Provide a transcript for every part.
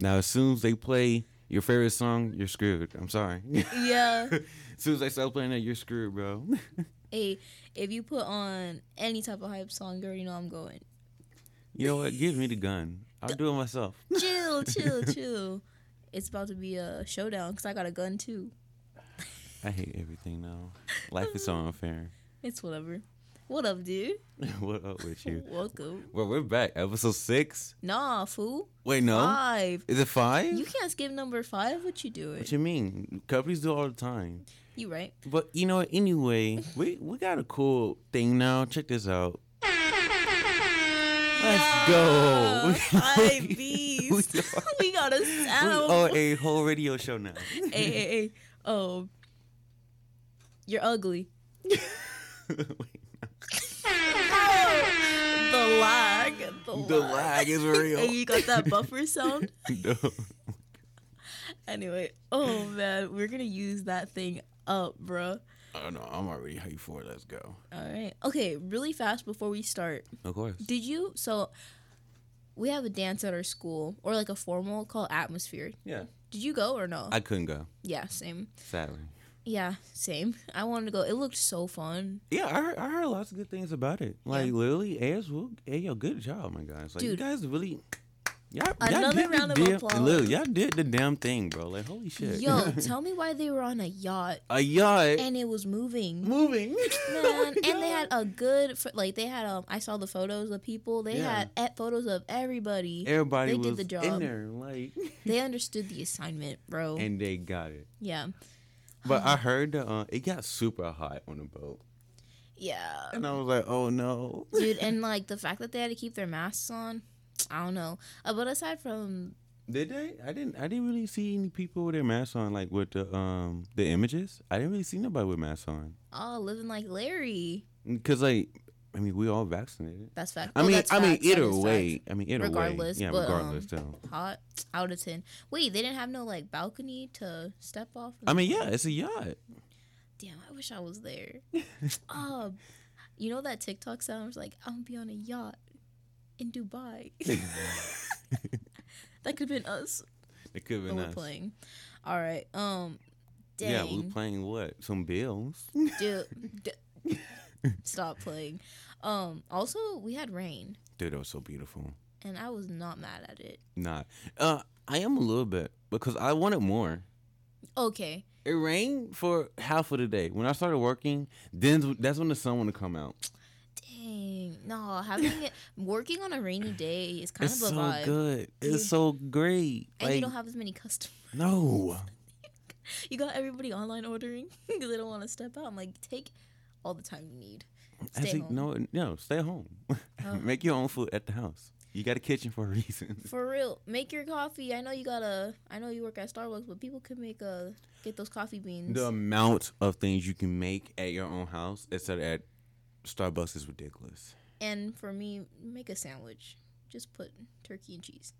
Now, as soon as they play your favorite song, you're screwed. I'm sorry. Yeah. as soon as they start playing that, you're screwed, bro. hey, if you put on any type of hype song, you already know I'm going. you know what? Give me the gun. I'll do it myself. Chill, chill, chill. It's about to be a showdown because I got a gun too. I hate everything now. Life is so unfair. It's whatever. What up, dude? what up with you? Welcome. Well, we're back. Episode six. Nah, fool. Wait, no. Five. Is it five? You can't skip number five. What you doing? what you mean? Companies do all the time. You right? But you know? Anyway, we we got a cool thing now. Check this out. Let's go. Five beast. we got a sound. are a whole radio show now. hey, hey, hey. Oh, you're ugly. The lag. The, the lag is real. Hey, you got that buffer sound? No. Anyway, oh man, we're gonna use that thing up, bruh. Oh no, I'm already hyped for it. Let's go. All right. Okay, really fast before we start. Of course. Did you? So, we have a dance at our school, or like a formal called Atmosphere. Yeah. Did you go or no? I couldn't go, yeah, same. sadly. Yeah, same. I wanted to go. It looked so fun. Yeah, I heard, I heard lots of good things about it. Like Yeah. literally, as well. Hey, yo, good job, my guys. Like you guys really. Y'all, Another y'all did round the of damn, applause. Y'all did the damn thing, bro. Like holy shit. Yo, tell me why they were on a yacht a yacht and it was moving. moving. Man, and they had a good like they had um I saw the photos of people. They Yeah. had at photos of everybody. Everybody They was did the job. in there, like, They understood the assignment, bro. and they got it. yeah. But I heard uh, it got super hot on the boat, Yeah. and I was like, oh no. Dude, and like the fact that they had to keep their masks on, I don't know. Uh, but aside from Did they? I didn't. I didn't really see any people with their masks on, like with the um the images. I didn't really see nobody with masks on, oh living like Larry, cause like I mean we all vaccinated. that's fact. I mean, I mean, facts. Either way, facts. I mean, either Regardless, way, yeah, but, regardless, um, though. hot out of ten. Wait, they didn't have no like balcony to step off. I mean, yeah, it's a yacht. Damn, I wish I was there. um, you know that TikTok sounds like I'm gonna be on a yacht in Dubai. that could have been us, It could have but been we're us. playing. All right. Um, dang, Yeah, we playing what? Some bills. dude, stop playing. Um, also we had rain, Dude, it was so beautiful. and I was not mad at it. Not. Uh, I am a little bit because I wanted more. Okay, It rained for half of the day. When I started working, then that's when the sun to come out. dang, no, having it working on a rainy day is kind it's of a so vibe, good. It's so great. and Like you don't have as many customers. no. You got everybody online ordering because they don't want to step out. I'm like, take all the time you need. Stay think home. no, no, stay home. Oh. Make your own food at the house. You got a kitchen for a reason. For real, make your coffee. I know you gotta. I know you work at Starbucks, but people can make a get those coffee beans. The amount of things you can make at your own house instead of at Starbucks is ridiculous. And for me, make a sandwich. Just put turkey and cheese.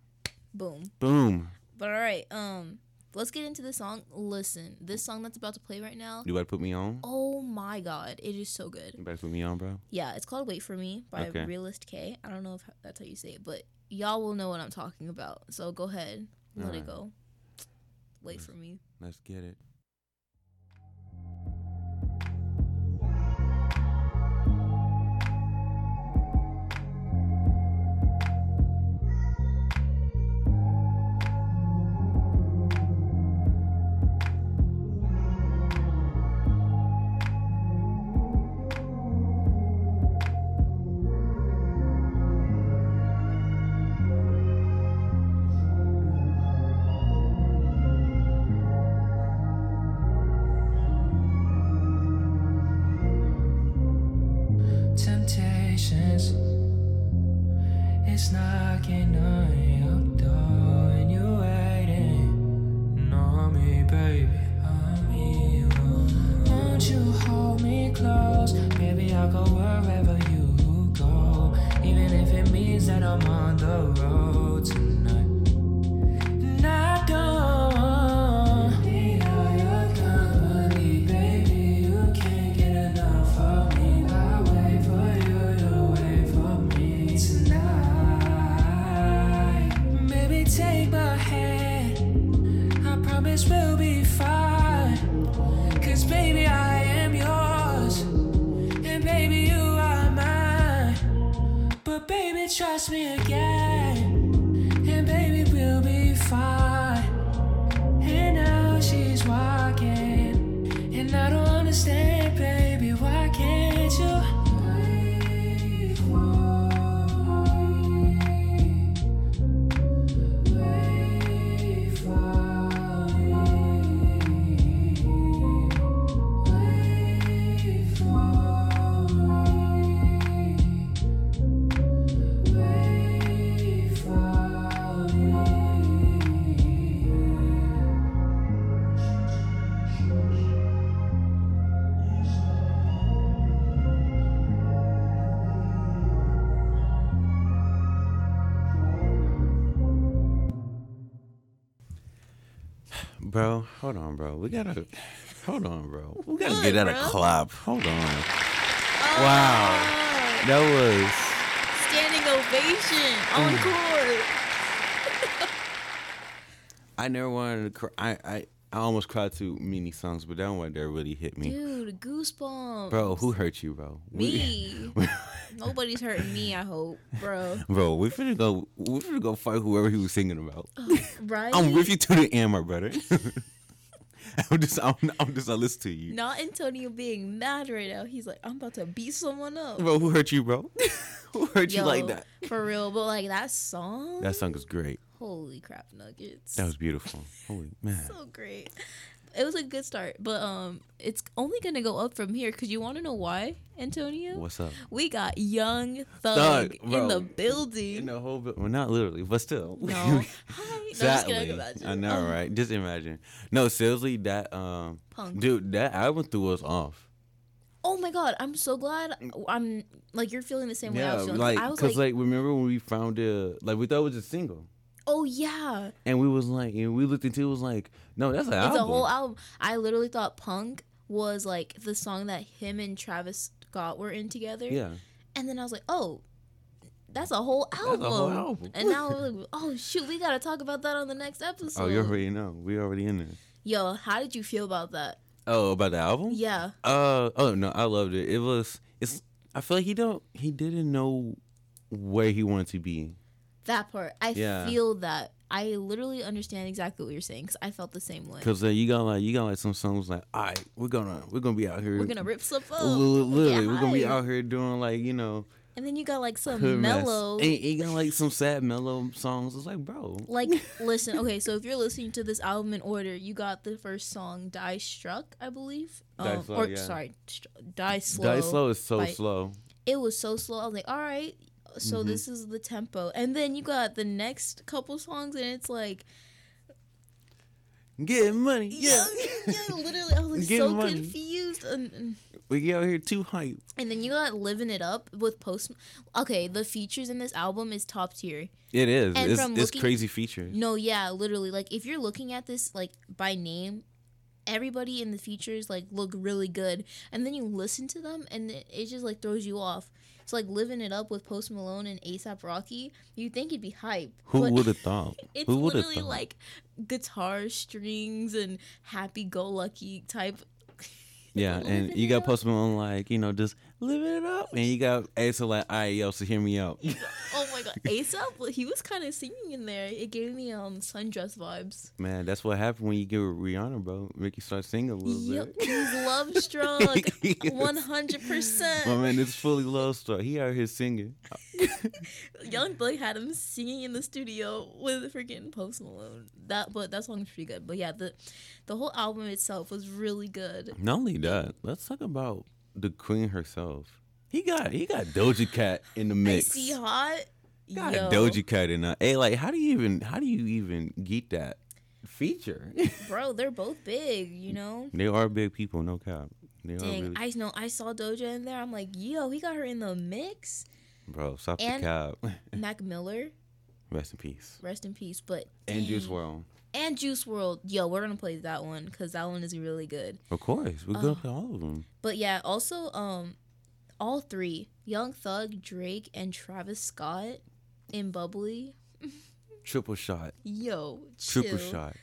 Boom. Boom. But all right, um, let's get into the song. Listen, this song that's about to play right now. You better put me on. Oh my god, it is so good. You better put me on, bro. Yeah, it's called "Wait for Me" by Okay. RealestK. I don't know if that's how you say it, but y'all will know what I'm talking about. So go ahead, let it go. Wait for me. Let's get it. Hold on, bro. We gotta hold on, bro. We gotta get out a bro? clap. Hold on. Oh, Wow. That was Standing ovation. Mm. Encore. I never wanted to cry. I, I I almost cried to many songs, but that one there really hit me. Dude, goosebumps. Bro, who hurt you, bro? We- Me. Nobody's hurting me, I hope, bro. bro, we finna go we finna go fight whoever he was singing about. Right? I'm with you to the end, my brother. I'm just I'm, I'm just I listen to you. Not Antonio being mad right now. He's like, I'm about to beat someone up. Bro, who hurt you, bro? who hurt you like that? For real. But like that song. That song is great. Holy crap nuggets. That was beautiful. Holy man. so great. It was a good start, but um, it's only gonna go up from here. Cause you want to know why, Antonio? What's up? We got Young Thug, Thug, in the building. In the whole bit, well, not literally, but still. No, hi. No, I'm just Sadly, kidding about you. I know, Oh, right? Just imagine. No, seriously, that um, Punk. dude, that album threw us off. Oh my god, I'm so glad. I'm like you're feeling the same way I was feeling. like, I was cause like, like, remember when we found it? Like, we thought it was a single, oh yeah, and we was like, and we looked into it, was like, no, that's an it's album. a whole album. I literally thought Punk was like the song that him and Travis Scott were in together. Yeah, And then I was like, oh, that's a whole album. a album. whole album. And now we're like, oh shoot, we gotta talk about that on the next episode. oh, you already know. We already in there. Yo, how did you feel about that? Oh, about the album? Yeah. Uh oh no, I loved it. It was it's. I feel like he don't he didn't know where he wanted to be. That part. I Yeah. feel that. I literally understand exactly what you're saying because I felt the same way. Cause uh, you got like you got like some songs like, all right, we're gonna we're gonna be out here. We're gonna rip stuff up. Li- li- Literally, get we're gonna be out here doing like you know And then you got like some hood mellow. And you got like some sad mellow songs. It's like, bro, Like, listen, okay, so if you're listening to this album in order, you got the first song, Die Struck, I believe. Die Um, Slow, or, yeah. sorry, Die Slow. Die Slow is so by- slow. It was so slow. I was like, all right, so Mhm. this is the tempo. And then you got the next couple songs, and it's like, getting money, yeah. yeah, yeah, literally, I was like so money. confused. And, and we get out here too hype. and then you got Living It Up with Post. Okay, the features in this album is top tier. It is. And It's from it's looking- crazy features. No, yeah, literally. Like if you're looking at this like by name, everybody in the features like look really good, and then you listen to them, and it, it just like throws you off. It's like living it up with Post Malone and ASAP Rocky. You think it'd be hype. Who would have thought? It's Who literally thought? like guitar strings and happy go lucky type. yeah, and you got. Post Malone like you know just live it up, and you got Asa like, all right, yo, so hear me out. Oh my god, ASAP! He was kind of singing in there. It gave me um sundress vibes. Man, that's what happened when you get with Rihanna, bro. Make you start singing a little Yep, bit. he's love struck. One hundred My percent. man, it's fully love struck. He out here singing. Young Thug had him singing in the studio with freaking Post Malone. That, but that song's pretty good. But yeah, the the whole album itself was really good. Not only that, let's talk about the queen herself. He got he got Doja Cat in the mix. Icy hot. Got Yo, Doja Cat in there. Hey, like, how do you even how do you even get that feature? bro, they're both big. You know. they are big people, no cap. They Dang, really, I know. I saw Doja in there. I'm like, yo, he got her in the mix. bro. Stop and- the cap. Mac Miller, Rest in peace. rest in peace. But And Juice dang. And Juice WRLD. Yo, we're gonna play that one because that one is really good. Of course, we're gonna play all of them. But yeah, also um, all three Young Thug, Drake, and Travis Scott in Bubbly. Triple shot. Yo, chill. Triple shot.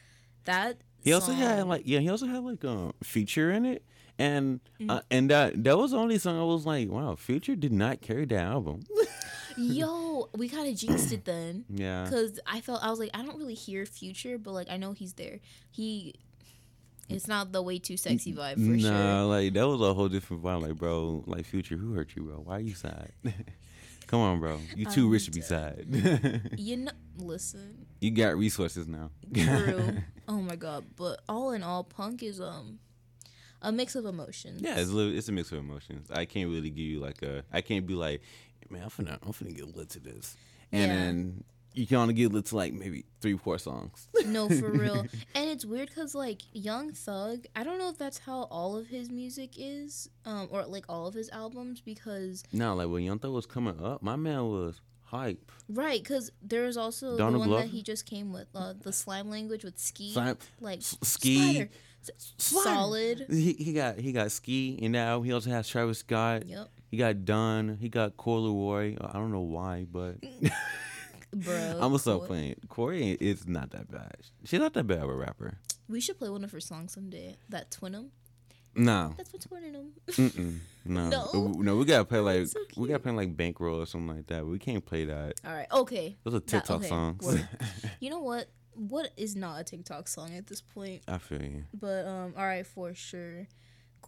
That He also had like yeah, he also had like a feature in it, and Mm. uh, and that that was the only song I was like, wow, Future did not carry that album. Yo, we kind of jinxed it then. Yeah. Because I felt, I was like, I don't really hear Future, but like, I know he's there. He, it's not the way too sexy vibe for nah, sure. like that was a whole different vibe. Like, bro, like Future, who hurt you, bro? Why are you sad? Come on, bro. You too I'm rich to be sad. You know, listen, you got resources now. true. oh my god, but all in all, punk is um a mix of emotions. Yeah, it's a, little, it's a mix of emotions. I can't really give you like a. I can't be like, man, I'm finna, I'm finna get lit to this, and Yeah. then you can only get lit to like maybe three, four songs. No, for real. And it's weird because like Young Thug, I don't know if that's how all of his music is, um, or like all of his albums, because no, like when Young Thug was coming up, my man was hype. right, because there was also Donald the one that he just came with, uh, the slime language with Ski, Slime- like S- Ski. S- solid. He, he got he got Ski and now he also has Travis Scott. Yep, He got Dunn. He got Coi Leray. I don't know why, but bro. I'm gonna stop Cool. playing. Coi is not that bad. She's not that bad of a rapper. We should play one of her songs someday. That Twinnem. No, That's what's Twinnem. Mm-mm. no, No? no. We gotta play like so we gotta play like Bankroll or something like that. We can't play that. All right. Okay. Those are TikTok okay, songs. You know what? What is not a TikTok song at this point? I feel you. But um, all right, for sure.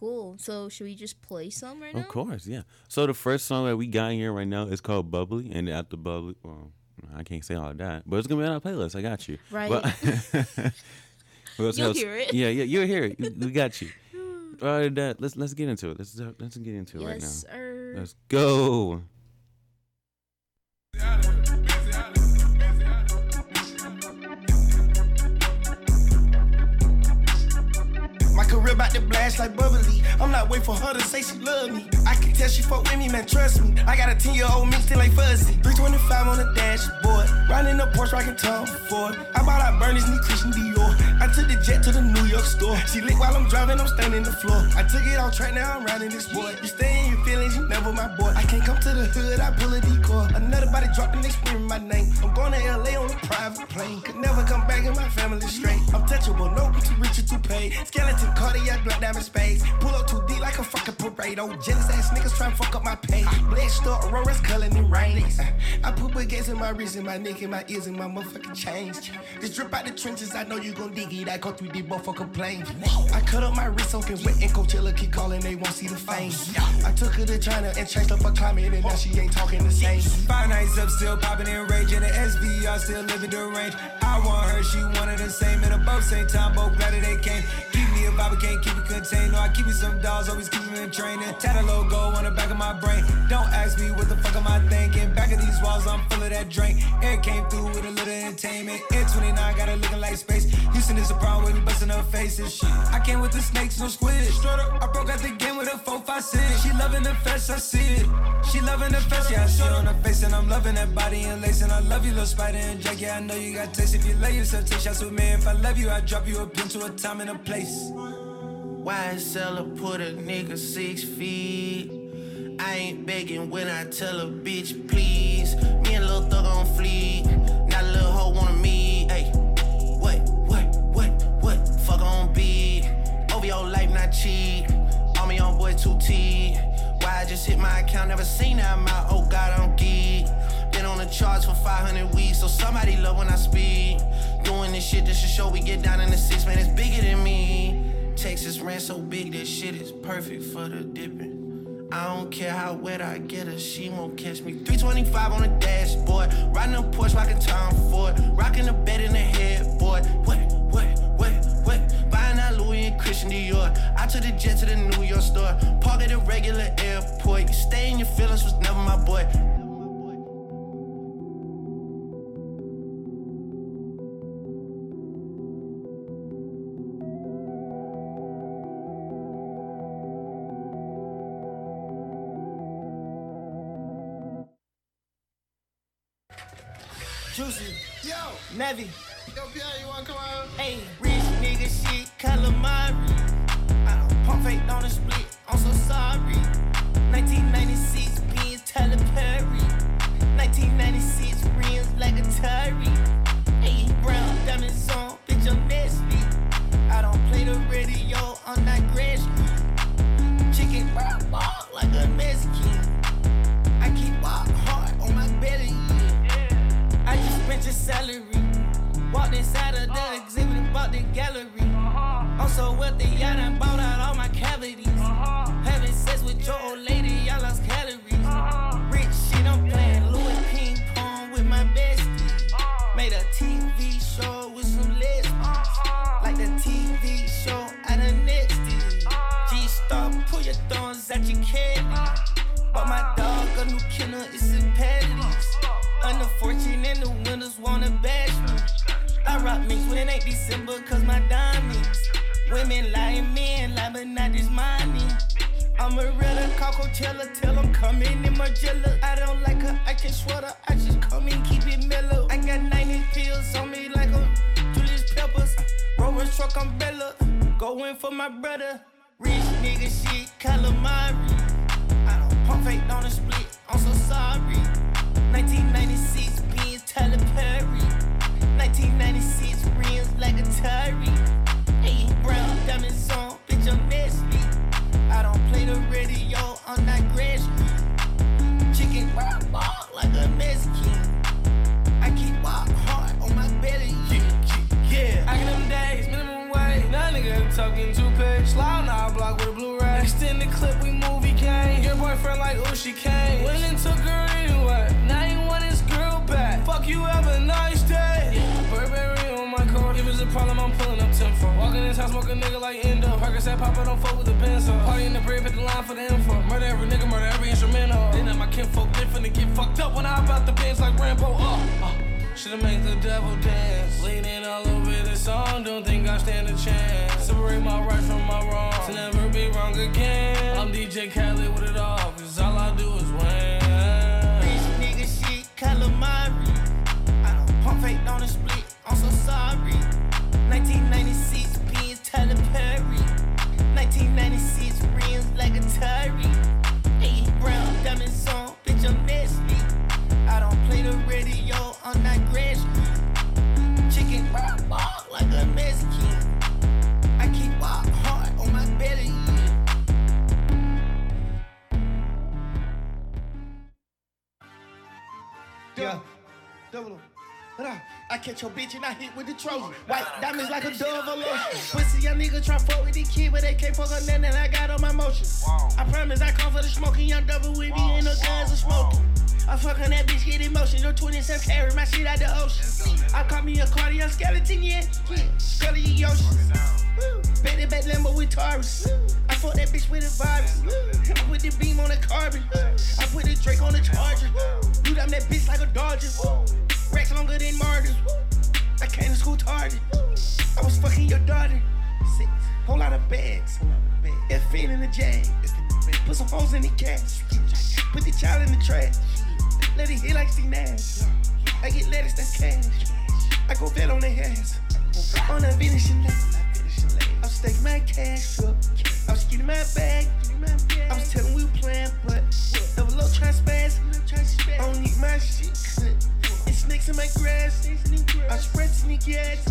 Cool. So should we just play some right now? Of course, yeah. So the first song that we got here right now is called Bubbly, and after Bubbly, well, I can't say all that, but it's gonna be on our playlist. I got you. Right. But- You'll else- hear it. Yeah, yeah, you'll hear it. We- got you. All right, that let's let's get into it. Let's let's get into it right Yes, now. sir. Let's go. To blast like bubbly. I'm not waiting for her to say she love me. I can tell she fuck with me, man, trust me. I got a 10 year old me still like fuzzy. 325 on the dashboard. Riding the Porsche, rocking Tom Ford. I bought out new Christian Dior. I took the jet to the New York store. She lit while I'm driving, I'm standing the floor. I took it off track, now I'm riding this boy. You stay in your feelings, you never my boy. I can't come to the hood, I pull a decoy. Another body drop and they screaming my name. I'm going to LA on a private plane. Could never come back in my family straight. I'm touchable, no, too rich or too paid. Skeleton, cardiac, black diamond spades. Pull up too deep like a fucking parade. Oh, jealous ass niggas trying to fuck up my pay. Blessed up, Aurora's culling and rain. I put baguettes in my wrist and my neck and my ears and my motherfucking chains. This drip out the trenches, I know you gon' dig it. I go through these motherfucking planes. I cut up my wrist soaking wet and Coachella keep calling, they won't see the fame. I took her to China and changed up her climate and now she ain't talking the same. Five nights up, still popping in rage. In the SVR, still living the range. I want her, she wanted the same. And above same time, both glad that they came. Me a vibe, can't keep it contained. No, I keep me some dolls, always keep them in training. Tat a logo on the back of my brain. Don't ask me what the fuck am I thinking. Back of these walls, I'm full of that drink. Air came through with a little entertainment. Air 29 got her looking like space. Houston is a problem with me busting her faces. Shit. I came with the snakes, no squid. Straight up, I broke out the game with a 4 5 6. She loving the flesh, I see it. She loving the flesh, yeah, I see it on her face. And I'm loving that body and lace. And I love you, little spider and Jack. Yeah, I know you got taste. If you lay yourself, take shots with me. If I love you, I drop you a pin to a time and a place. YSL put a nigga six feet. I ain't begging when I tell a bitch please. Me and Lil Thug on fleek. Now Lil Ho wanna meet. Hey, what, what, what, what? Fuck on beat. Over your life, not cheap. On me on boy 2T. Why I just hit my account, never seen that amount. Oh God, I'm geek. Charts for 500 weeks, so somebody love when I speak. Doing this shit this to show we get down in the six, man, it's bigger than me. Texas ran so big, that shit is perfect for the dipping. I don't care how wet I get her, she won't catch me. 325 on the dashboard, riding a Porsche, rocking Tom Ford, rocking the bed in the headboard. What, what, what, what? Buying out Louis and Christian Dior. I took the jet to the New York store, park at a regular airport. You stay in your feelings was never my boy. Juicy. Yo. Navy. Yo, Pierre, you wanna come out? Hey, rich nigga shit, calamari. I don't pump fake on a split, I'm so sorry. 1996 Benz Tyler Perry. 1996 rims like a Atari. Wealthy, I done bought out all my cavities. Uh-huh. Having sex with your old lady, I lost calories. Uh-huh. Rich shit, I'm playing Louis ping pong with my bestie. Uh-huh. Made a TV show with some lesbians. Like the TV show out of Nexty. G Star, pull your thorns at your candy. But my dog a new killer, it's impediments. Under 14 and the winners wanna bash me. I rock mix when it ain't December, cause. Women lie, men lie, but not this money. I'm a real Cocktail, tell them come in in Margiela. I don't like her, I can sweater, I just come in, keep it mellow. I got 90 pills on me like a Julius Peppers. Rover truck umbrella, going for my brother. Rich nigga shit, calamari. I don't pump fake on a split, I'm so sorry. 1996 beans, Tyler Perry. 1996 rims like a Atari. I'm not grass Chicken brown ball like a Mexican. I keep walk hard on my belly. Yeah, yeah. I get them days, minimum wage. That nigga talking two page. On our block with a blue ray. Extend the clip, we movie came. Your boyfriend like, oh, she came. Went and took her anyway. Now you want his girl back. Fuck you, a nice this house, smoke a nigga like Endo. Parker said, Papa, don't fuck with the pencil. Party in the crib, hit the line for the info. Murder every nigga, murder every instrumental. Then my kinfolk, they finna get fucked up when I hop out the bench like Rambo. Uh, uh. Should've made the devil dance. Leaning all over the song, don't think I stand a chance. Separate my right from my wrong, to never be wrong again. I'm DJ Khaled with it all, cause all I do is win. Rich nigga shit, calamari. I don't pump fake on a split, I'm so sorry. 1996 beans, Tyler Perry. 1996 rims like a Atari. Hey, brown diamonds on, catch your bitch and I hit with the Trojan. White diamonds like a dove or lotion. Pussy young nigga try fuck with the kid, but they can't fuck on nothing I got on my motion. I promise I come for the smoking, young double with me, ain't no guns or smoking. I fuck on that bitch, get emotion. No 27 carry my shit out the ocean. I call me a cardio skeleton, yeah. yeah. Scully ocean. Betty back Lambo with Taurus. I fuck that bitch with a virus. I put the beam on the carbon. I put the Drake on the charger. Dude, I'm that bitch like a Dodger. Racks longer than martyrs. I came to school tardy. I was fucking your daughter. Six. Whole lot of bags. F in the jag. Put some holes in the cash. Put the child in the trash. Let it hit like C Nash. I get lettuce, that's cash. I go vet on the ass. On a finishing leg. I was staking my cash up. I was getting my bag. I was telling we were playing, but a little trying spaz. I don't need my shit snakes in my grass. I spread sneaky ass.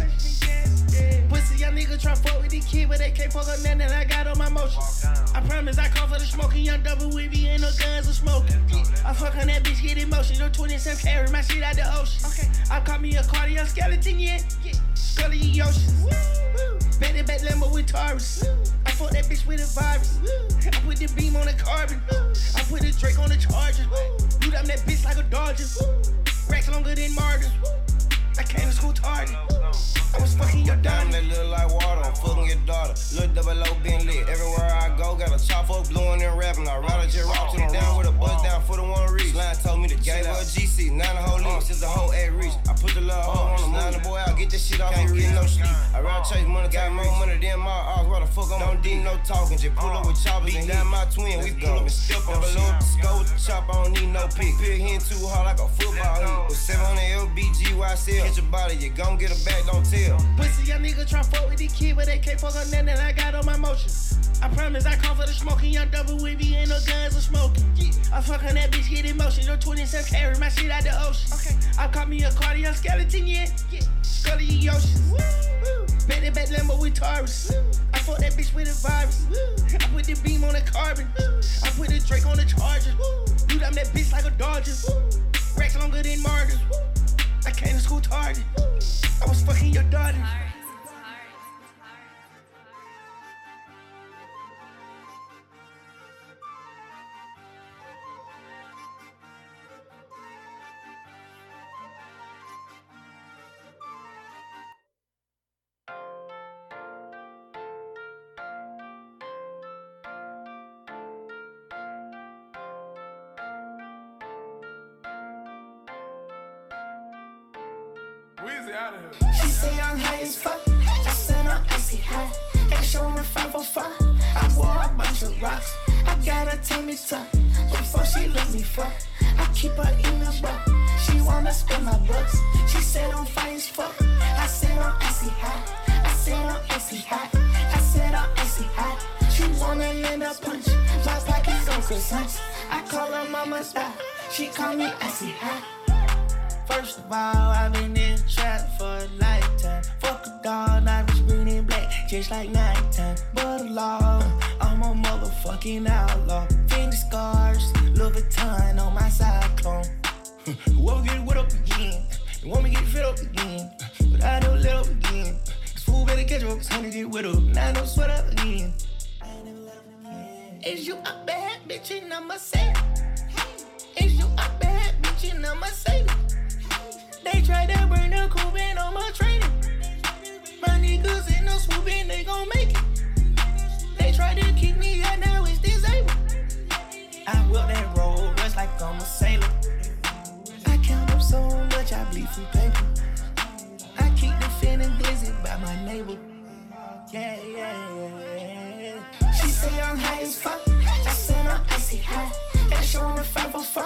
Pussy, y'all nigga try fuck with the kid, but they can't fuck on nothing I got on my motion. I promise I come for the smoking, young double with me, ain't no guns or smoking. I fuck on that bitch, get emotion. No 27 carry my shit out the ocean. I call me a cardio skeleton, yeah. yeah. Scully ocean. Betty back Lambo with Taurus. I fuck that bitch with a virus. I put the beam on the carbon. I put the Drake on the charger. Dude, I'm that bitch like a Dodger. Racks longer than martyrs. I came to school tardy. I was fucking your Diamond daughter. that look like water, I'm fucking your daughter. Look double O being lit. Everywhere I go, got a chop up, blowing and rapping. I ride a jet rock to the down with a buzz down for the one reach. Line told me to gave her a GC, nine a whole leaf, since a whole at reach. I put the little hoe on the line, the boy out, get this shit off, can't get no sleep. I ride chase money, got more money than my odds. Why the fuck I'm Don't need no talking, just pull up uh, with choppers and down my twin. We pull up and step on shit. Double up, scope with the chop, I don't need no pick. Pick hitting too hard like a football hoop. With 700 LBG, YCL. Hit your body, you gon' get a back, don't tell. Pussy, young nigga try fuck with the kid, but they can't fuck on nothing that I got on my motion. I promise I come for the smoking, young double with me, ain't no guns or smoking. Yeah. I fuck on that bitch, get emotion. No 27 carry my shit out the ocean. Okay. I call me a cardio skeleton, yeah. yeah. Scully ocean. Betty back Lambo with Taurus. I fuck that bitch with a virus. I put the beam on the carbon. I put the Drake on the charger. Dude, I'm that bitch like a Dodger. Racks longer than martyrs. I came to school tardy. I was fucking your daughter. Yeah, yeah. She say I'm high as fuck. I said I'm icy high. And showing the 504.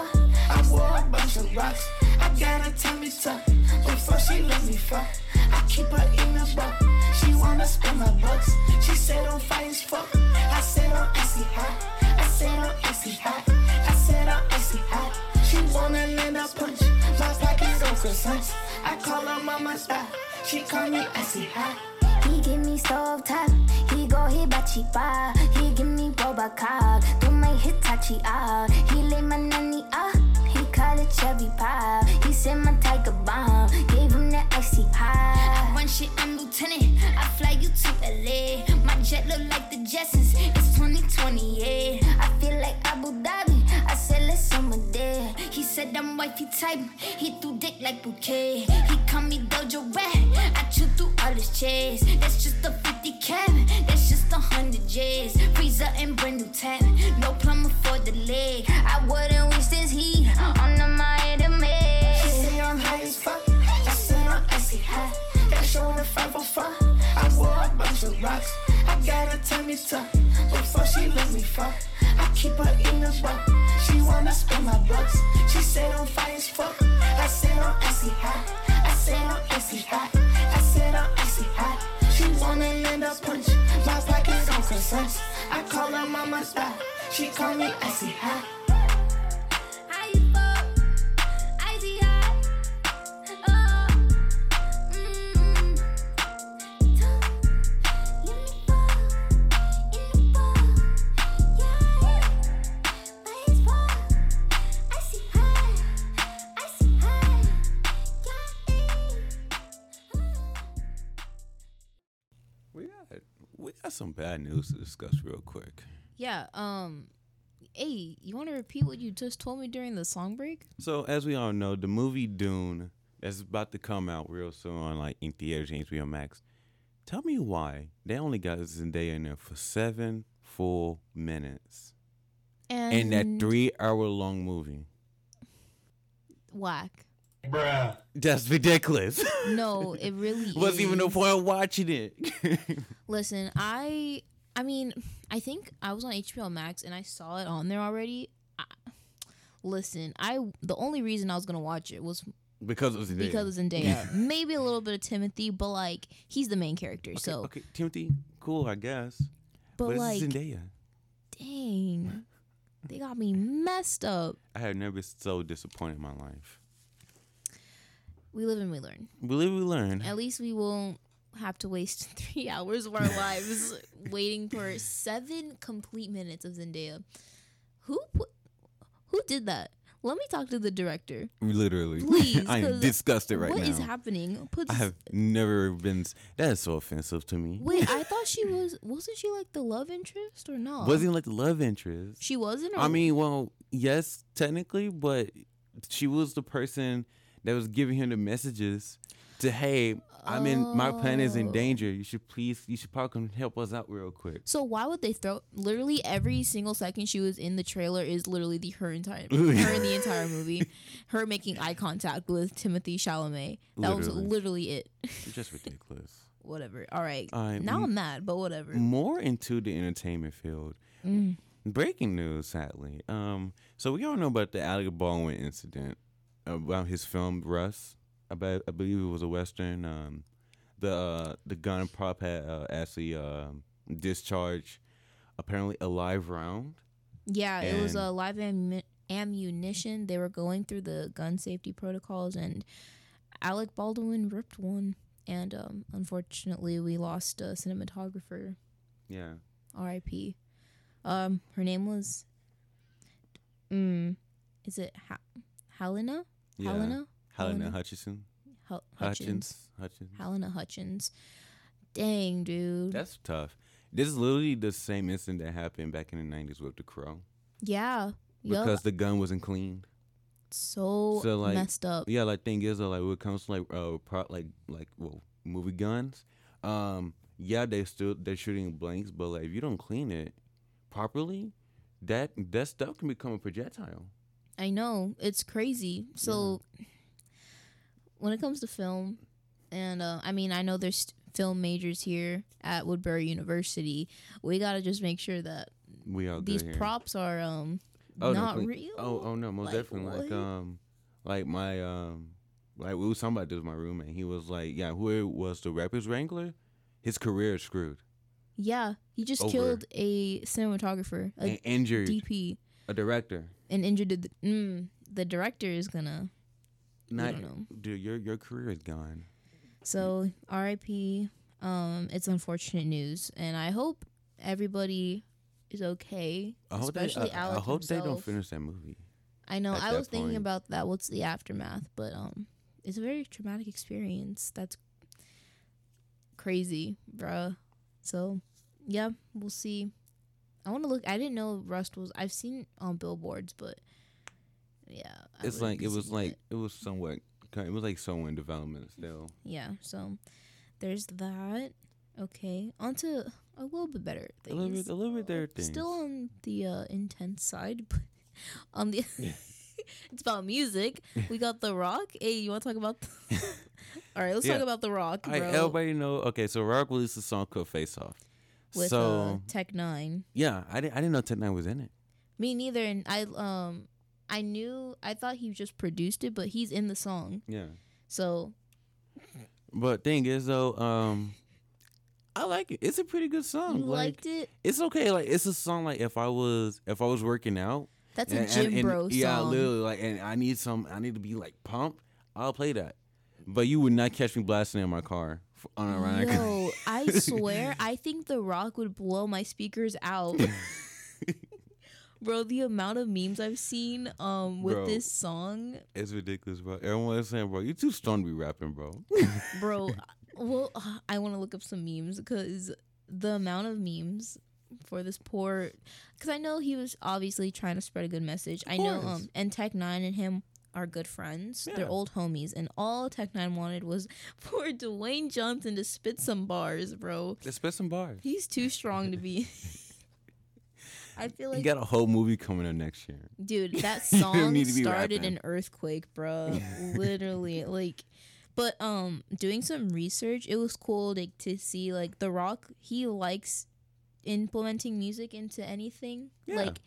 I wore a bunch of rocks. I got her tummy tuck. Before she let me fuck, I keep her in the buck. She wanna spend my bucks. She said I'm fine as fuck. I said I'm icy high. I said I'm icy high. I said I'm icy high. She wanna land a punch. My pockets on croissants. I call her mama style. She call me icy high. He give me stove top, he go hibachi bar. He give me Robocop, do my Hitachi ah. He lay my nanny ah, he call it cherry pie. He said my tiger bomb, gave him that icy high. I run shit, I'm lieutenant, I fly you to LA. My jet look like the Jetsons, it's 2028. I feel like Abu Dhabi, I said let's summer there. He said I'm wifey type, he threw dick like bouquet. He call me Dojo Rat, I chew through all his chairs. That's just a 50 cap, that's just a hundred J's. Freezer and brand new tap, no plumber for the leg. I wouldn't wish this heat high. Got showing the 504. I wore a bunch of rocks. I got her tummy tuck. Before she let me fuck, I keep her in the buck. She wanna spend my bucks. She said I'm fine as fuck. I said I'm icy high. I said I'm icy high. I said I'm icy high. She wanna land a punch. My pockets on croissants. I call her mama style. She call me icy high. Got some bad news to discuss real quick. Yeah. Um. Hey, you want to repeat what you just told me during the song break? So as we all know, the movie Dune that's about to come out real soon on like in theaters and HBO Max. Tell me why they only got Zendaya in there for seven full minutes And in that three hour long movie. whack. That's ridiculous. No, it really Wasn't even no point of watching it. Listen, I I mean, I think I was on HBO Max and I saw it on there already. I, listen, I the only reason I was gonna watch it was because it was Zendaya. because of Zendaya. Maybe a little bit of Timothée, but like he's the main character. Okay, so, okay, Timothée, cool, I guess. but, But, like, it's Zendaya. dang, they got me messed up. I have never been so disappointed in my life. We live and we learn. Believe we learn. At least we won't have to waste three hours of our lives waiting for seven complete minutes of Zendaya. Who who did that? Let me talk to the director. Literally. Please, I am disgusted right What now. is happening? Put I have never been. That is so offensive to me. Wait, I thought she was. Wasn't she like the love interest or not? Wasn't like the love interest. She wasn't. Or I mean, well, yes, technically, but she was the person that was giving him the messages to, hey, I mean, my plan is in Oh. danger. You should please, you should probably come help us out real quick. So why would they throw? Literally every single second she was in the trailer is literally the her entire her in the entire movie, her making eye contact with Timothée Chalamet. That was Literally. literally it. Just ridiculous. whatever. All right. Right, now m- I'm mad, but whatever. More into the entertainment field. Mm. Breaking news, sadly. Um, so we all know about the Alec Baldwin incident about his film Rust. I, I believe it was a western. Um, the uh, the gun prop had uh, actually um discharged apparently a live round. Yeah, it was a live ammu- ammunition. They were going through the gun safety protocols, and Alec Baldwin ripped one. And um, unfortunately, we lost a cinematographer. Yeah, R.I.P. Um, her name was. Mm, is it ha- Helena? Yeah. Helena? Helena Helena? Hutchison. Hel- Hutchins. Hutchins. Halyna Hutchins. Dang, dude. That's tough. This is literally the same incident that happened back in the nineties with the crow yeah. Because the gun wasn't cleaned. so, So, like, messed up. Yeah, like thing is though, like when it comes to like uh pro- like like well movie guns, um yeah they still they're shooting blanks, but like if you don't clean it properly, that that stuff can become a projectile. I know it's crazy. So when it comes to film, and uh, I mean, I know there's film majors here at Woodbury University. We gotta just make sure that We all these here. props are um Oh, not real. Oh, oh no, most Like, definitely. Like um, like my um, like we was talking about this with my roommate. He was like, yeah, who was the Raptors Wrangler? His career is screwed. Yeah, he just Over. killed a cinematographer, a and injured DP, a director. and injured the. Mm, the director is gonna. Not, dude, your your career is gone. So R.I.P. Um, it's unfortunate news, and I hope everybody is okay. I hope especially they, I, I hope they don't finish that movie. I know. I was thinking point. about that. What's the aftermath? But um, it's a very traumatic experience. That's crazy, bruh. So, yeah, we'll see. I want to look. I didn't know Rust was. I've seen on billboards, but yeah, I It's like it was like it was somewhat. It was like somewhere in development still. yeah. So there's that. Okay, on to a little bit better A things. little bit, a little bit there. Things. Still on the uh, intense side, but on the it's about music. We got The Rock. Hey, you want to talk about? All right, let's Yeah. talk about The Rock, bro. right, everybody know. Okay, so Rock released a song called "Face Off." With so uh, Tech N9ne. yeah, I didn't. I didn't know Tech N9ne was in it. Me neither. And I um, I knew. I thought he just produced it, but he's in the song. Yeah. So But thing is though, um, I like it. It's a pretty good song. you like, liked it. It's okay. Like it's a song. Like if I was if I was working out. That's and- a and- gym and- bro song. Yeah, literally. Like, and I need some. I need to be like pumped. I'll play that. But you would not catch me blasting in my car f- on a ride. Yo, I swear, I think The Rock would blow my speakers out. Bro, the amount of memes I've seen um with Bro. this song, It's ridiculous, bro. Everyone is saying, bro, you too strong to be rapping, bro. bro. well, uh, I want to look up some memes because the amount of memes for this poor, because I know he was obviously trying to spread a good message. I know, um, and Tech N9ne and him are good friends. Yeah. They're old homies, and all Tech N9ne wanted was for Dwayne Johnson to spit some bars, bro. Let's spit some bars. He's too strong to be. I feel like You got a whole movie coming up next year. dude, that song need to be started rapping. an earthquake, bro. Literally, like. But um, doing some research, it was cool like, to see like The Rock. He likes implementing music into anything. Yeah. Like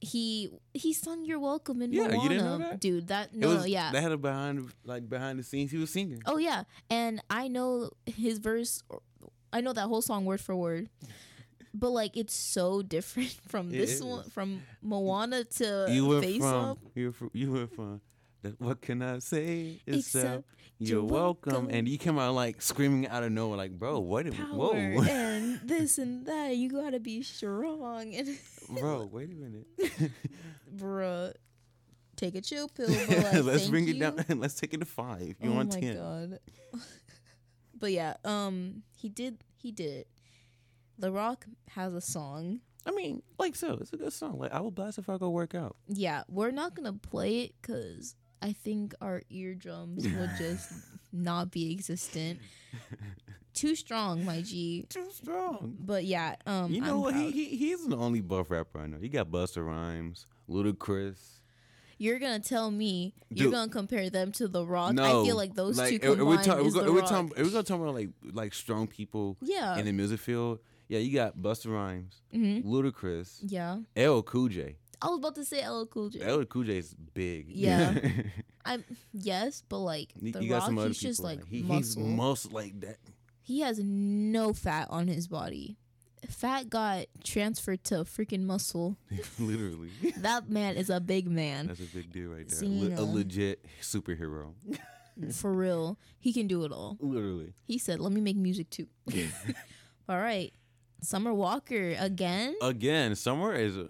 he he sung "You're Welcome" in Yeah, Moana, you didn't know that? dude. That no, was, yeah. They had a behind like behind the scenes. He was singing. Oh yeah, and I know his verse. I know that whole song word for word, but like it's so different from It this one, from Moana to you went Face from Up. you were from, you went from what can I say except, Except you're welcome. welcome. and you came out like screaming out of nowhere like bro what Power whoa and this and that. You gotta be strong and bro wait a minute bruh. Take a chill pill. But like, let's bring you. it down let's take it to five you oh want my 10 god. but yeah, um, he did. He did it. The Rock has a song. I mean like so it's a good song like I will blast if I go work out Yeah, we're not gonna play it because I think our eardrums would just not be existent. Too strong, my G. Too strong. But yeah, um, You know what? He, he he's the only buff rapper I know. You got Busta Rhymes, Ludacris. You're gonna tell me you're gonna compare them to The Rock? No, I feel like those like, two combined we're talking, is we're, The we're Rock. talking, we're gonna talk about like like strong people yeah, in the music field. Yeah, you got Busta Rhymes, hmm Ludacris, yeah. L Cool J. I was about to say LL Cool J. L Cool J is big. Yeah. I'm yes, but like you, The you got Rock, he's just like he, he's muscle. muscle like that. he has no fat on his body. Fat got transferred to freaking muscle. Literally, That man is a big man. that's a big deal right there. Le- a a- legit superhero. For real. He can do it all. Literally. He said, let me make music too. all right. Summer Walker again? Again, Summer is. A,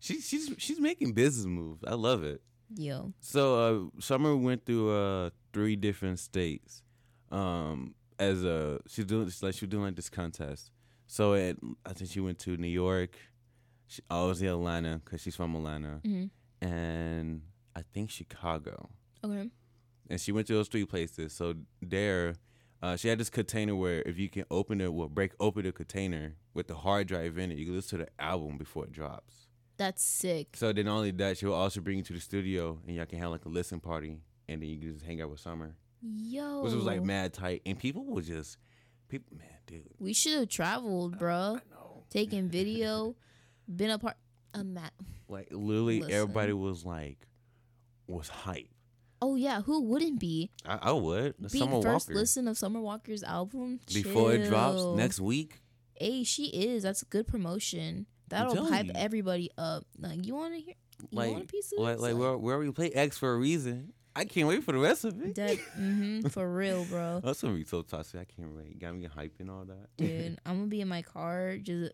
she, she's she's making business moves. I love it. Yo. So uh, Summer went through uh, three different states. Um, as a she's doing it's like she was doing like this contest. So it, I think she went to New York. She, obviously Atlanta because she's from Atlanta, Mhm. and I think Chicago. Okay. And she went to those three places. So there, uh, she had this container where if you can open it, well, break open the container with the hard drive in it, you can listen to the album before it drops. That's sick. So then, not only that, she'll also bring you to the studio, and y'all can have like a listen party, and then you can just hang out with Summer, Yo. which was like mad tight, and people would just, people, man, dude, We should have traveled, bruh. no, Taking video, been a part. A mat. like literally, Listen. everybody was like, was hype. Oh yeah, who wouldn't be? I, I would. The Being Summer first Walker listen of Summer Walker's album before it drops chill. next week. Hey, she is. That's a good promotion. That'll hype you. everybody up. Like you want to hear? You want a Like, piece of like, this? like where, where we play X for a reason. I can't wait for the rest of it. Dead. hmm for real, bro. That's gonna be so toxic. I can't wait. Got me hyping all that. Dude, I'm gonna be in my car just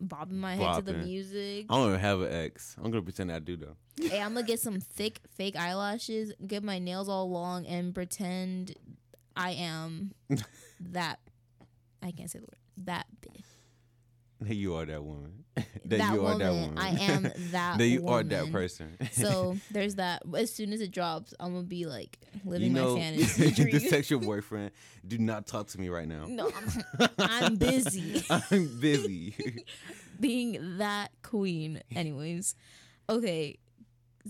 bobbing my head to the music. I don't even have an X. I'm gonna pretend I do though. hey, I'm gonna get some thick fake eyelashes, get my nails all long, and pretend I am that. I can't say the word. That. That you are that woman. that, That you are woman. that woman. I am that. that you are that person. So there's that. As soon as it drops, I'm gonna be like living you know, my fantasy the sexual boyfriend. Do not talk to me right now. no, I'm, I'm busy I'm busy. being that queen. Anyways, okay.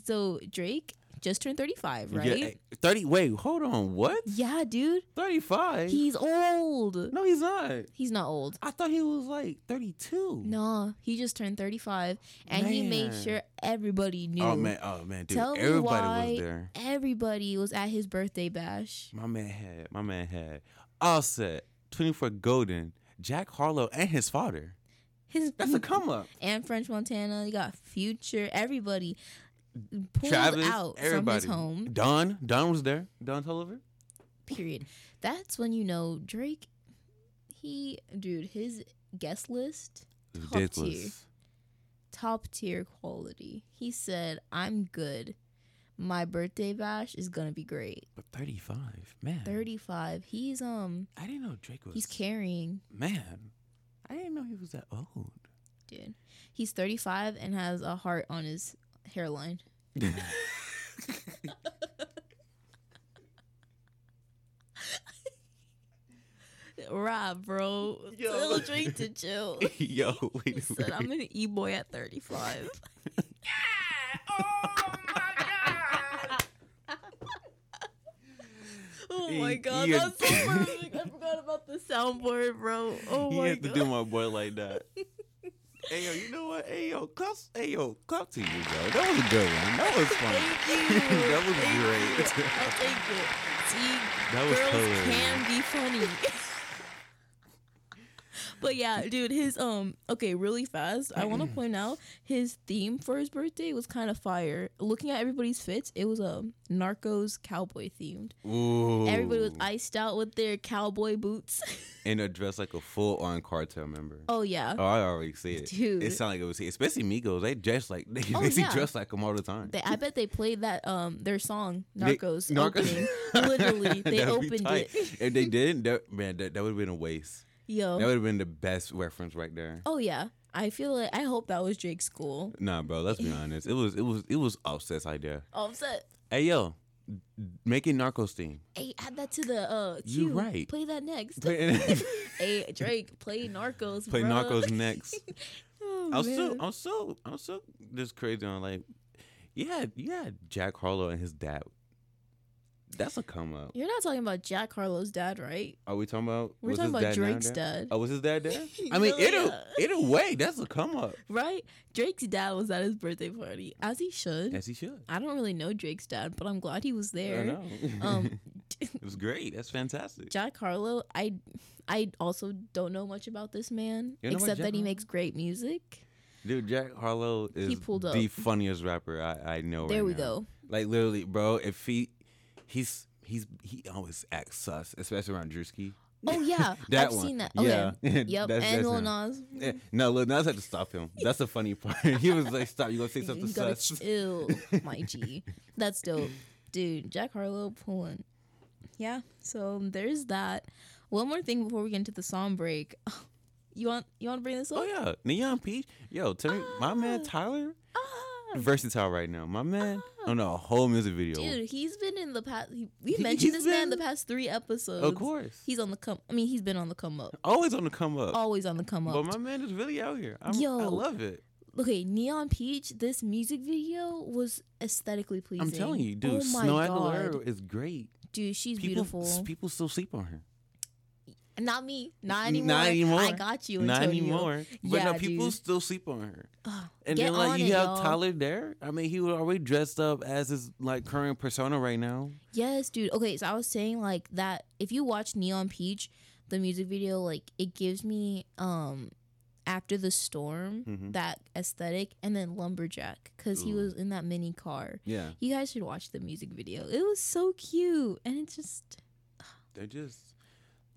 So Drake just turned 35, right? Yeah, Yeah, eh, Thirty. Wait, hold on. What? Yeah, dude. Thirty-five. He's old. no, he's not. He's not old. I thought he was like thirty-two. No, he just turned 35, and he made sure everybody knew. Oh man. Oh man, dude. Tell me Everybody why was there. everybody was at his birthday bash. My man had. My man had. Offset. Twenty-four Golden. Jack Harlow and his father. His That's a come up. and French Montana. You got Future. Everybody pulled Travis. out everybody. from his home. Don. Don was there. Don Toliver. Period. That's when you know Drake. He, dude, his guest list Top tier. Top tier quality. He said, "I'm good. My birthday bash is gonna be great." But 35, man. 35. He's um I didn't know Drake was. he's carrying, man. I didn't know he was that old. dude. He's 35 and has a heart on his hairline. Rob, bro. Yo. Tell Drake to chill. Yo, wait He a said, "I'm an e boy at 35." Oh my oh He- god, he had- that's so perfect. I forgot about the soundboard, bro. Oh He my had to do my boy like that. Hey yo, you know what? Hey yo, claps. Hey yo, clap to you, bro. That was a good one. That was fun. Thank you. that was great. Thank great. you. I'll take it. See, That was girls hilarious. can be funny. but yeah, dude, his um okay, really fast. I want to point out his theme for his birthday was kind of fire. Looking at everybody's fits, it was a Narcos cowboy themed. Ooh. Everybody was iced out with their cowboy boots. and they're dressed like a full on cartel member. oh yeah. Oh, I already see it. Dude. It sounded like it was especially Migos. They dress like they Oh, yeah. dress like them all the time. They, I bet they played that um their song They- Narcos Narcos- opening. Literally, they opened it. If they didn't, that, man, that, that would have been a waste. Yo. That would have been the best reference right there. Oh yeah, I feel like I hope that was Drake's school. Nah, bro. Let's be honest. It was it was it was Offset's idea. Offset. Hey yo, Make it Narcos theme. Hey, add that to the uh You right. Play that next. Play, hey, Drake, play Narcos. play bruh. Narcos next. Oh, I'm still. I'm still, I'm still just crazy on like, yeah, yeah, Jack Harlow and his dad. That's a come up. You're not talking about Jack Harlow's dad, right? Are we talking about? We're talking about dad Drake's dad. Oh, was his dad there? I mean, Yeah. either either way, that's a come up. Right? Drake's dad was at his birthday party, as he should. As he should. I don't really know Drake's dad, but I'm glad he was I there. know. Um, it was great. That's fantastic. Jack Harlow, I I also don't know much about this man You know except that he makes great music. Dude, Jack Harlow is pulled the funniest rapper I, I know. There right we now. go. Like literally, bro. If he, he's he's he always acts sus, especially around Drewski. Oh yeah, That I've one. seen that. Okay. Yeah. Yep. That's- and that's Lil. Nas. No, Lil Nas had to stop him. That's the funny part. he was like, "Stop! You gonna say something You gotta sus?" chill, my G. That's dope, dude. Jack Harlow pulling. Yeah. So there's that. One more thing before we get into the song break. You want you want to bring this up? Oh yeah, Neon Peach. Yo, tell me, my man Tyler, Ah, versatile right now. My man Oh, on a whole music video. dude, he's been in the past. He, we mentioned this man the past three episodes. of course, He's on the come. I mean, he's been on the come up. always on the come up. Always on the come up. But my man is really out here. I'm, Yo. I love it. okay, Neon Peach. This music video was aesthetically pleasing. I'm telling you, dude. Oh Snoh god, Aalegra is great. dude, she's People, beautiful. people still sleep on her. Not me. Not anymore. Not anymore. I got you. Not Antonio. anymore. But Yeah, no, people dude. still sleep on her. Ugh, And then like you it, have y'all. Tyler there. I mean, he was already dressed up as his like current persona right now. Yes, dude. Okay, so I was saying like that if you watch Neon Peach, the music video, like it gives me um after the storm Mhm. that aesthetic and then lumberjack because he was in that mini car. Yeah, You guys should watch the music video. It was so cute and it just they're just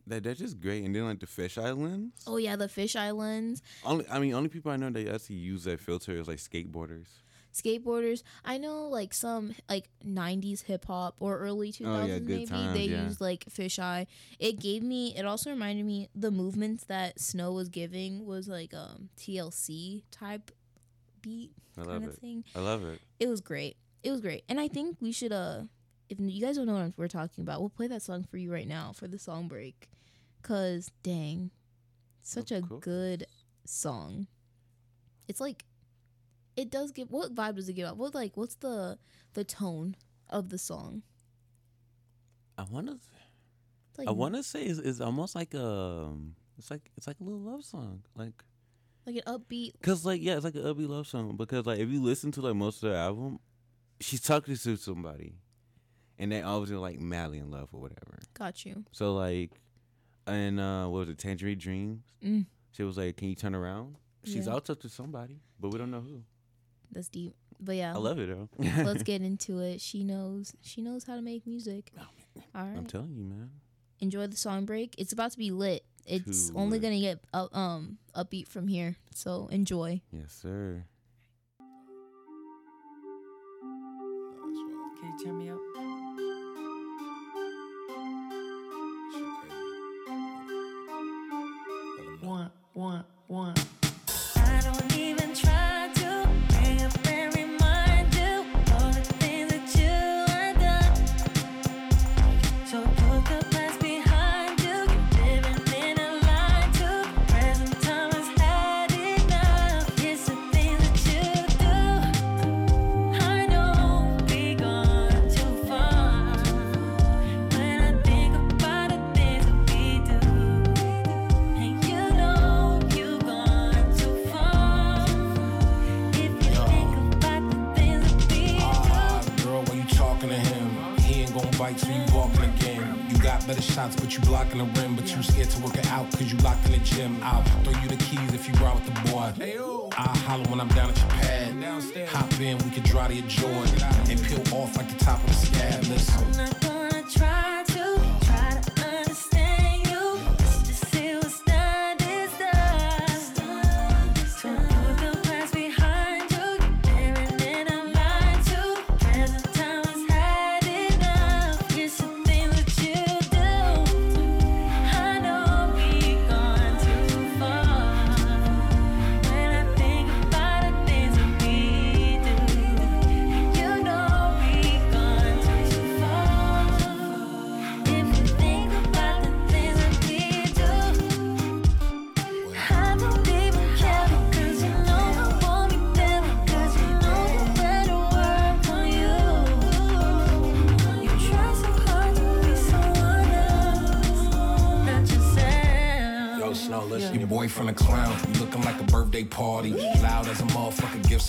they're, they're just great. And then like the fisheye lens. oh yeah, the fisheye lens, Only I mean, only people I know that actually use that filter is like skateboarders. skateboarders. I know like some like '90s hip hop or early 2000s Oh, yeah, maybe times, they yeah. used like fisheye. It gave me. It also reminded me the movements that Snoh was giving was like um TLC type beat I kind love of it. thing. I love it. It was great. It was great, and I think we should uh. If you guys don't know what we're talking about, we'll play that song for you right now for the song break. Cause dang, such a good song. It's like it does give what vibe does it give out? What like what's the the tone of the song? I want to. Like I want to say it's, it's almost like a. It's like it's like a little love song, like like an upbeat. cause like yeah, it's like an upbeat love song because like if you listen to like most of the album, she's talking to somebody, and they always are like madly in love or whatever. Got you. So like, and uh, what was it, Tangerine Dreams? Mm. She was like, "Can you turn around?" She's Yeah. out to somebody, but we don't know who. That's deep. But yeah, I love it though. let's get into it. She knows. She knows how to make music. All I'm telling you, man. Enjoy the song break. It's about to be lit. It's Too only lit. gonna get uh, um upbeat from here. So enjoy. Yes, sir. Can you turn me up? One, one, I'm down at your pad. Hop in, we can dry to your joy.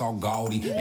All gaudy.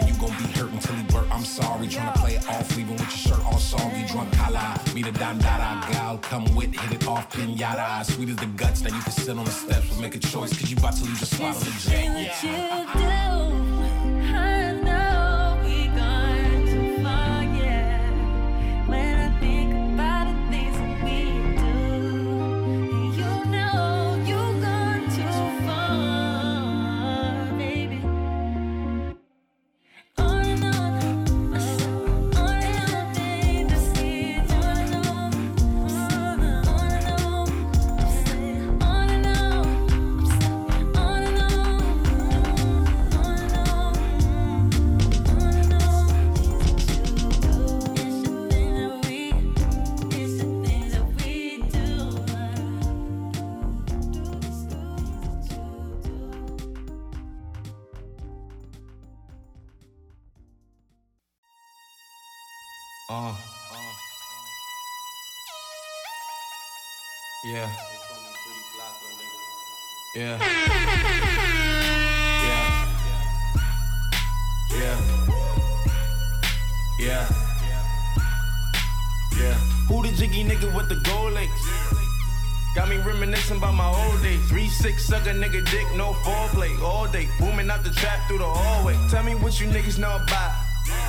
Six sucker nigga dick, no foreplay all day. Booming out the trap through the hallway. Tell me what you niggas know about.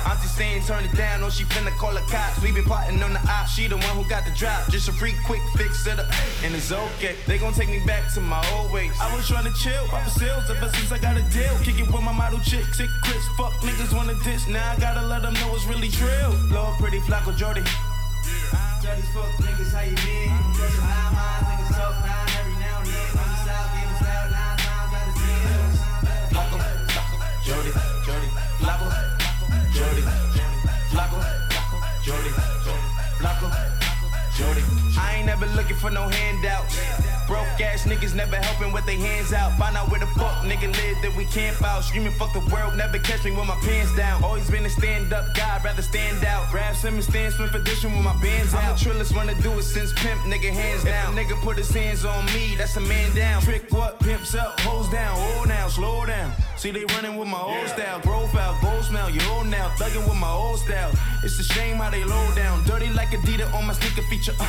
Auntie saying turn it down, or she finna call the cops. We been plotting on the op, she the one who got the drop. Just a free quick fix it up, and it's okay. They gon' take me back to my old ways. I was trying to chill, pop sales ever since I got a deal. Kick it with my model chick, sick Chris, fuck niggas wanna diss. Now I gotta let them know it's really trill. Lord, pretty Flacko Jodye. Juddy's fuck niggas, how you been? Jodye, Jodye, Flacko, Jodye, Flacko, Jodye, Flacko, Jody. I ain't never looking for no handouts. Broke ass niggas never helping with their hands out. Find out where the fuck nigga live that we camp out. Screaming fuck the world, never catch me with my pants down. Always been a stand up guy, rather stand out. Grab some and stand swim position with my bands out. I'm the trillest one to do it since pimp, nigga hands down. If a nigga put his hands on me, that's a man down. Trick what? Pimps up, hoes down. Oh now, slow down. See they running with my old style. Profile, gold smell, you old now. Thugging with my old style. It's a shame how they low down. Dirty like Adidas on my sneaker feature. Uh.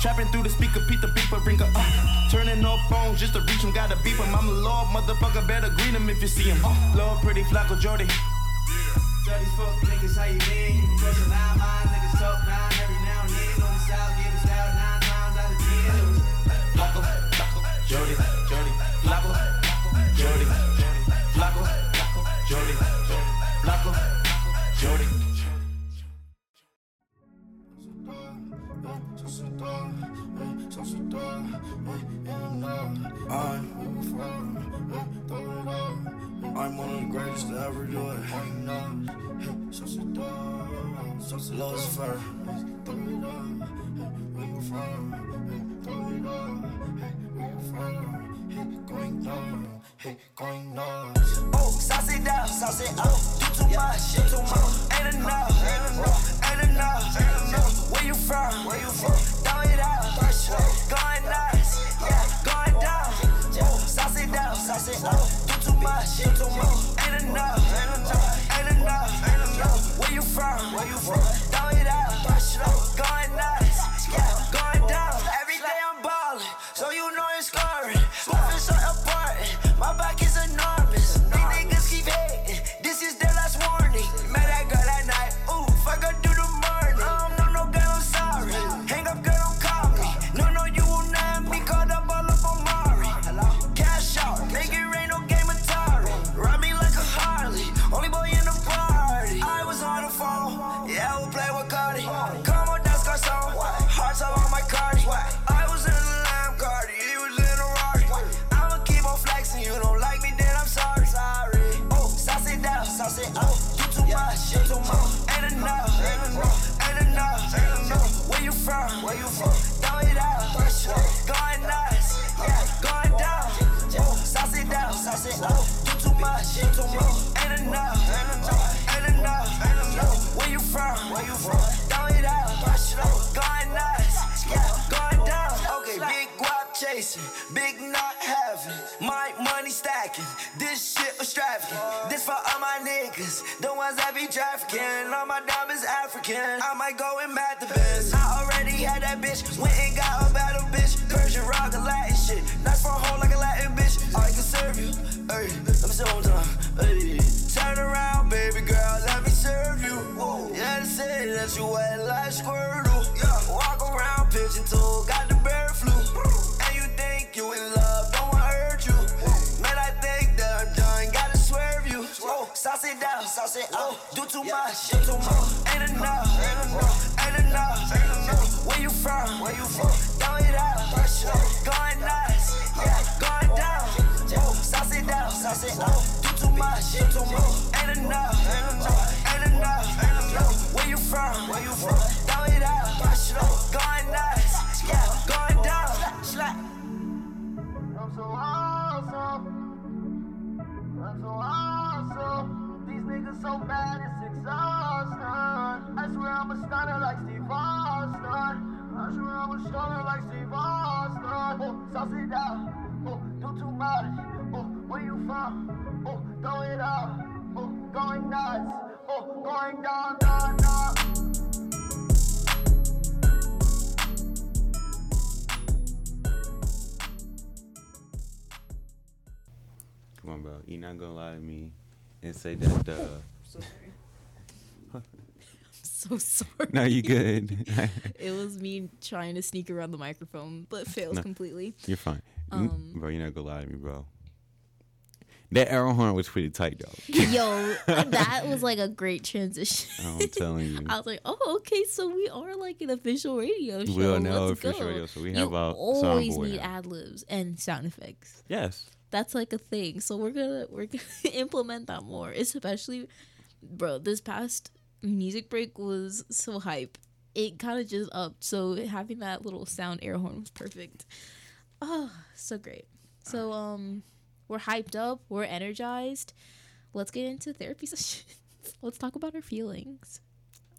Trapping through the speaker, Pete the beeper, bring her up. Turning off phones just to reach him, gotta beep him. I'm a lord, motherfucker, better greet him if you see him. Uh. Lord, pretty Flacko Jodye. Juddy's fuck niggas, how you been? A nine mile niggas talk nine every now and then. On the south, give us loud nine times out of ten. Flacko, Jodye, Jodye, Flacko, Jodye, Jodye, Flacko, Jodye. Joey, so it's done, I'm fine, tell I'm one of the greatest to ever do it. Lucifer. Oh, sauce it up, sauce it up. Do too much, do too much. Ain't enough, ain't enough, ain't enough, ain't enough. Where you from? Where you from? Throw it out, going nuts, yeah, going down. Sauce it up, sauce it up. Do too much, do too much. Ain't enough, ain't enough, ain't enough, enough. Where you from? Where you from? Throw it out, going sauce it down, sauce it out. Oh, do too much, do too much. Ain't enough, ain't enough, ain't enough, ain't enough. Where you from? Where you from? Throw it out, going nuts, yeah, going down. Oh, sauce it down, sauce it out. Do too much, do too much. Ain't enough, ain't enough, ain't enough, ain't enough. Where you from? Where you from? Throw it out, going nuts, yeah, going down. I'm so awesome. I'm so awesome. Niggas so bad, it's exhausting. I swear I'm a stunner like Steve Austin. I swear I'm a stunner like Steve Austin. Oh, sauce it out. Oh, do too much. Oh, where you from? Oh, throw it out. Oh, going nuts. Oh, going down, down, down. Come on, bro. You're not gonna lie to me and say that. Uh, so sorry. I'm so sorry. no, you good. it was me trying to sneak around the microphone, but failed No. completely. You're fine, Um, bro. You're not gonna lie to me, bro. That air horn was pretty tight, though. Yo, that was like a great transition. I'm telling you. I was like, oh, okay, so we are like an official radio show. We are now Let's official go. radio, so we You have our always need now. ad libs and sound effects. Yes. That's like a thing. So we're gonna we're gonna implement that more. Especially, bro. This past music break was so hype. It kind of just upped. So having that little sound air horn was perfect. Oh, so great. So um, we're hyped up. We're energized. Let's get into therapy sessions. Let's talk about our feelings.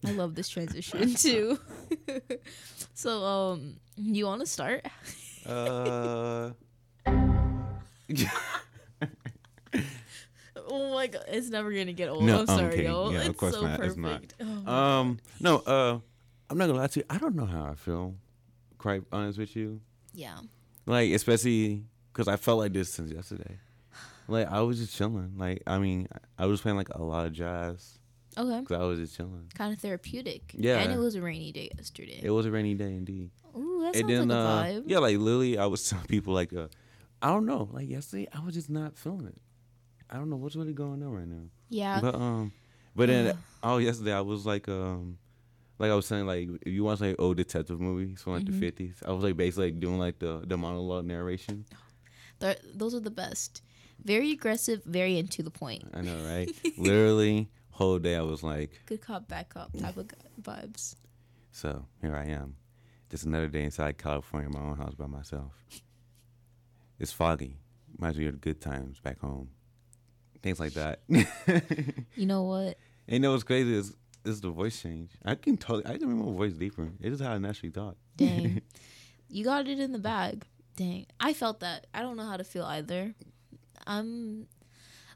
I love this transition too. so um, you want to start? Uh. Oh my god, it's never gonna get old. no, I'm sorry, kidding. yo. Yeah, it's of course so not. perfect. It's Oh not. my um, no. Uh, I'm not gonna lie to you. I don't know how I feel. Quite honest with you. Yeah. Like, especially because I felt like this since yesterday. Like, I was just chilling. Like, I mean, I was playing like a lot of jazz. Okay. Cause I was just chilling. Kind of therapeutic. Yeah. And it was a rainy day yesterday. It was a rainy day indeed. Ooh, that and sounds then, like a uh, vibe. yeah, like literally, I was telling people like, uh, I don't know, like yesterday, I was just not feeling it. I don't know what's really going on right now. Yeah. But um, but then oh, yesterday I was like um, like I was saying like if you watch like old detective movies from like Mhm. the fifties, I was like basically like, doing like the the monologue narration. They're- those are the best. Very aggressive, very into the point. I know, right? literally, whole day I was like, Good cop, bad cop type of vibes. so here I am, just another day inside California, my own house by myself. It's foggy. Reminds me of the good times back home. Things like that. You know what? And you know what's crazy is is the voice change. I can totally I can remember my voice deeper. It is how I naturally talk. Dang. you got it in the bag. Dang. I felt that. I don't know how to feel either. I'm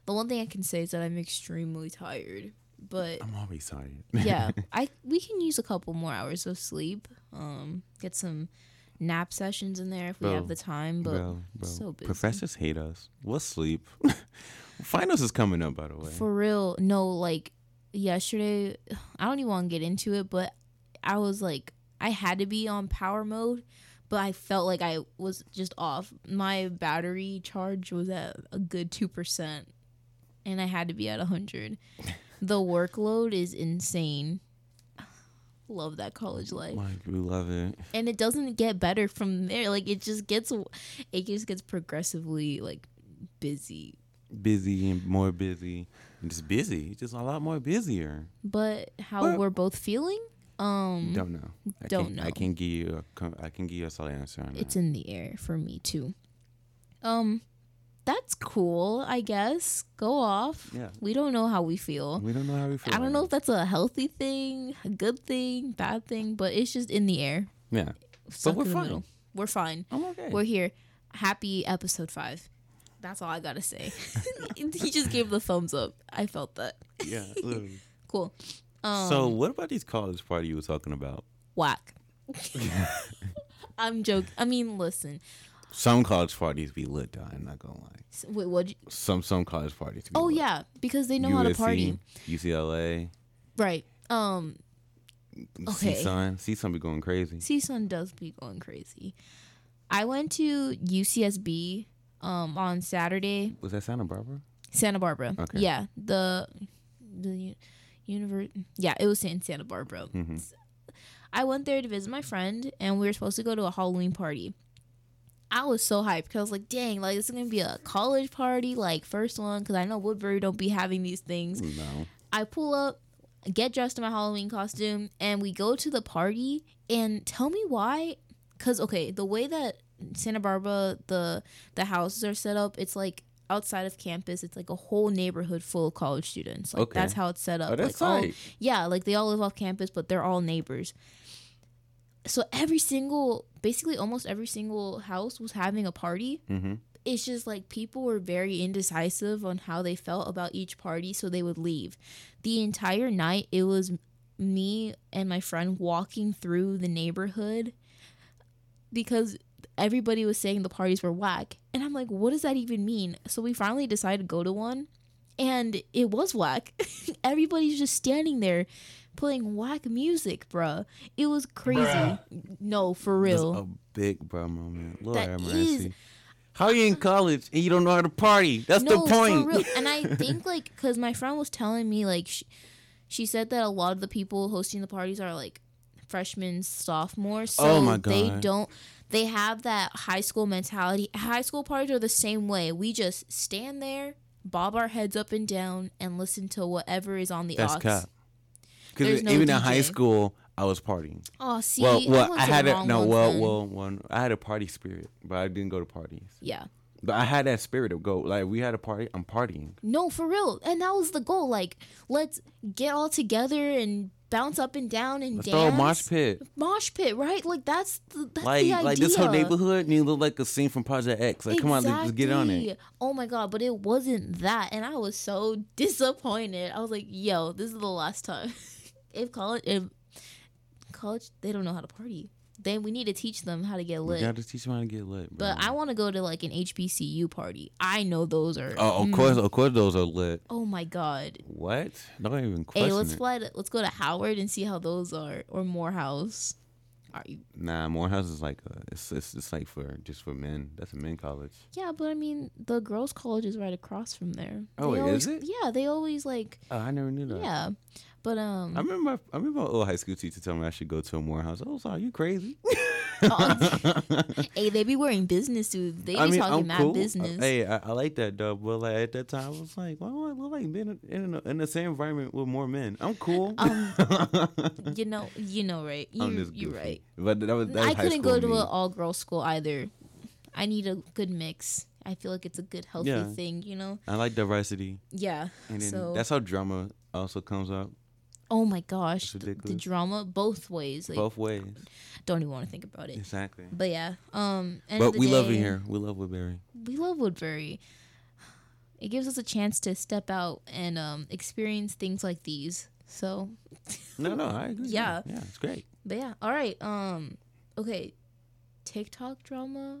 the one thing I can say is that I'm extremely tired. But I'm always tired. yeah, I we can use a couple more hours of sleep. Um, get some nap sessions in there if we have the time. But bro, bro, so busy. professors hate us. We'll sleep? Finals is coming up, by the way. For real, no, like yesterday, I don't even want to get into it, but I was like, I had to be on power mode, but I felt like I was just off. My battery charge was at a good 2%, and I had to be at 100. the workload is insane. Love that college life. Like we love it. And it doesn't get better from there. Like it just gets it just gets progressively like busy. Busy and more busy, and just busy. Just a lot more busier. But how we're both feeling, um Don't know. I don't know. I can give you a I can give you a solid answer on It's in the air for me too. Um that's cool, I guess. Go off. Yeah. We don't know how we feel. We don't know how we feel. I don't know if that's a healthy thing, a good thing, bad thing, but it's just in the air. Yeah. Stuck we're fine. We're fine. I'm okay. We're here. Happy episode five. That's all I gotta say. he just gave the thumbs up. I felt that. Yeah. literally. Cool. Um, so what about these college party you were talking about? whack. I'm joking. I mean, listen. Some college parties be lit though, I'm not gonna lie. Wait, what? Some some college parties be Oh lit. yeah, because they know how to party. UCLA, Right. Um. Okay. CSUN. CSUN be going crazy. CSUN does be going crazy. I went to UCSB um on Saturday, Was that Santa Barbara? Santa Barbara. Okay. Yeah, the the universe. Yeah, it was in Santa Barbara. Mhm. I went there to visit my friend, and we were supposed to go to a Halloween party. I was so hyped because I was like, "Dang, like this is gonna be a college party, like first one." Because I know Woodbury don't be having these things. No. I pull up, get dressed in my Halloween costume, and we go to the party. And tell me why? Because okay, the way that Santa Barbara the the houses are set up, it's like outside of campus. It's like a whole neighborhood full of college students. Like Okay. that's how it's set up. Oh, that's like all, yeah, like they all live off campus, but they're all neighbors. So every single, basically almost every single house was having a party Mm-hmm. it's just like people were very indecisive on how they felt about each party, so they would leave. The entire night, it was me and my friend walking through the neighborhood because everybody was saying the parties were whack. And I'm like, what does that even mean? So we finally decided to go to one, and it was whack. Everybody's just standing there playing whack music, bruh. It was crazy. No, for real. That's a big bro moment. Lord That have is- mercy. How you in college and you don't know how to party? That's no, the point. For real. And I think like because my friend was telling me like she, she said that a lot of the people hosting the parties are like freshmen, sophomores. Oh so Oh my God. they don't. They have that high school mentality. High school parties are the same way. We just stand there, bob our heads up and down, and listen to whatever is on the That's aux. cap. Because no even in high school, I was partying. Oh, see, well, I well, went I, had a no, well, then. well, one. I had a party spirit, but I didn't go to parties. Yeah. But I had that spirit of go. Like we had a party, I'm partying. No, for real. And that was the goal. Like, let's get all together and bounce up and down and Let's dance. throw a mosh pit. Mosh pit, right? Like that's the that's Like the idea. like this whole neighborhood need to look like a scene from Project X. Like come on, let's get on it. Oh my god, but it wasn't that, and I was so disappointed. I was like, "Yo, this is the last time." if college, if college, they don't know how to party. Then we need to teach them how to get lit. We lit. gotta teach them how to get lit. Bro. But I want to go to like an HBCU party. I know those are. oh, of mm. course, of course, those are lit. Oh my god. What? Don't even question Hey, let's it. fly. To, let's go to Howard and see how those are, or Morehouse. Are you? Nah, Morehouse is like a, it's, it's it's like for just for men. That's a men college. Yeah, but I mean, the girls' college is right across from there. Oh, They is always, it? Yeah, they always like. Oh, I never knew that. Yeah, but um. I remember my, I remember my old high school teacher telling me I should go to a Morehouse. I was like, "Are you crazy?" hey, they be wearing business suits. They be I mean, talking I'm mad cool. business. Hey, I, I like that though. But like at that time, I was like, "Why do I look like being in, in, in the same environment with more men?" I'm cool. Um, you know, you know, right? You, you're right. But that was, that was I couldn't go to me. an all girls school either. I need a good mix. I feel like it's a good, healthy Yeah. thing. You know? I like diversity. Yeah. And then so that's how drama also comes up Oh my gosh, the, the drama both ways. Like, both ways. Don't even want to think about it. Exactly. But yeah, um, But we love it here. We love Woodbury. We love Woodbury. It gives us a chance to step out and um, experience things like these. So, No, no, I agree. Yeah. yeah, it's great. but yeah, all right. Um, okay, TikTok drama.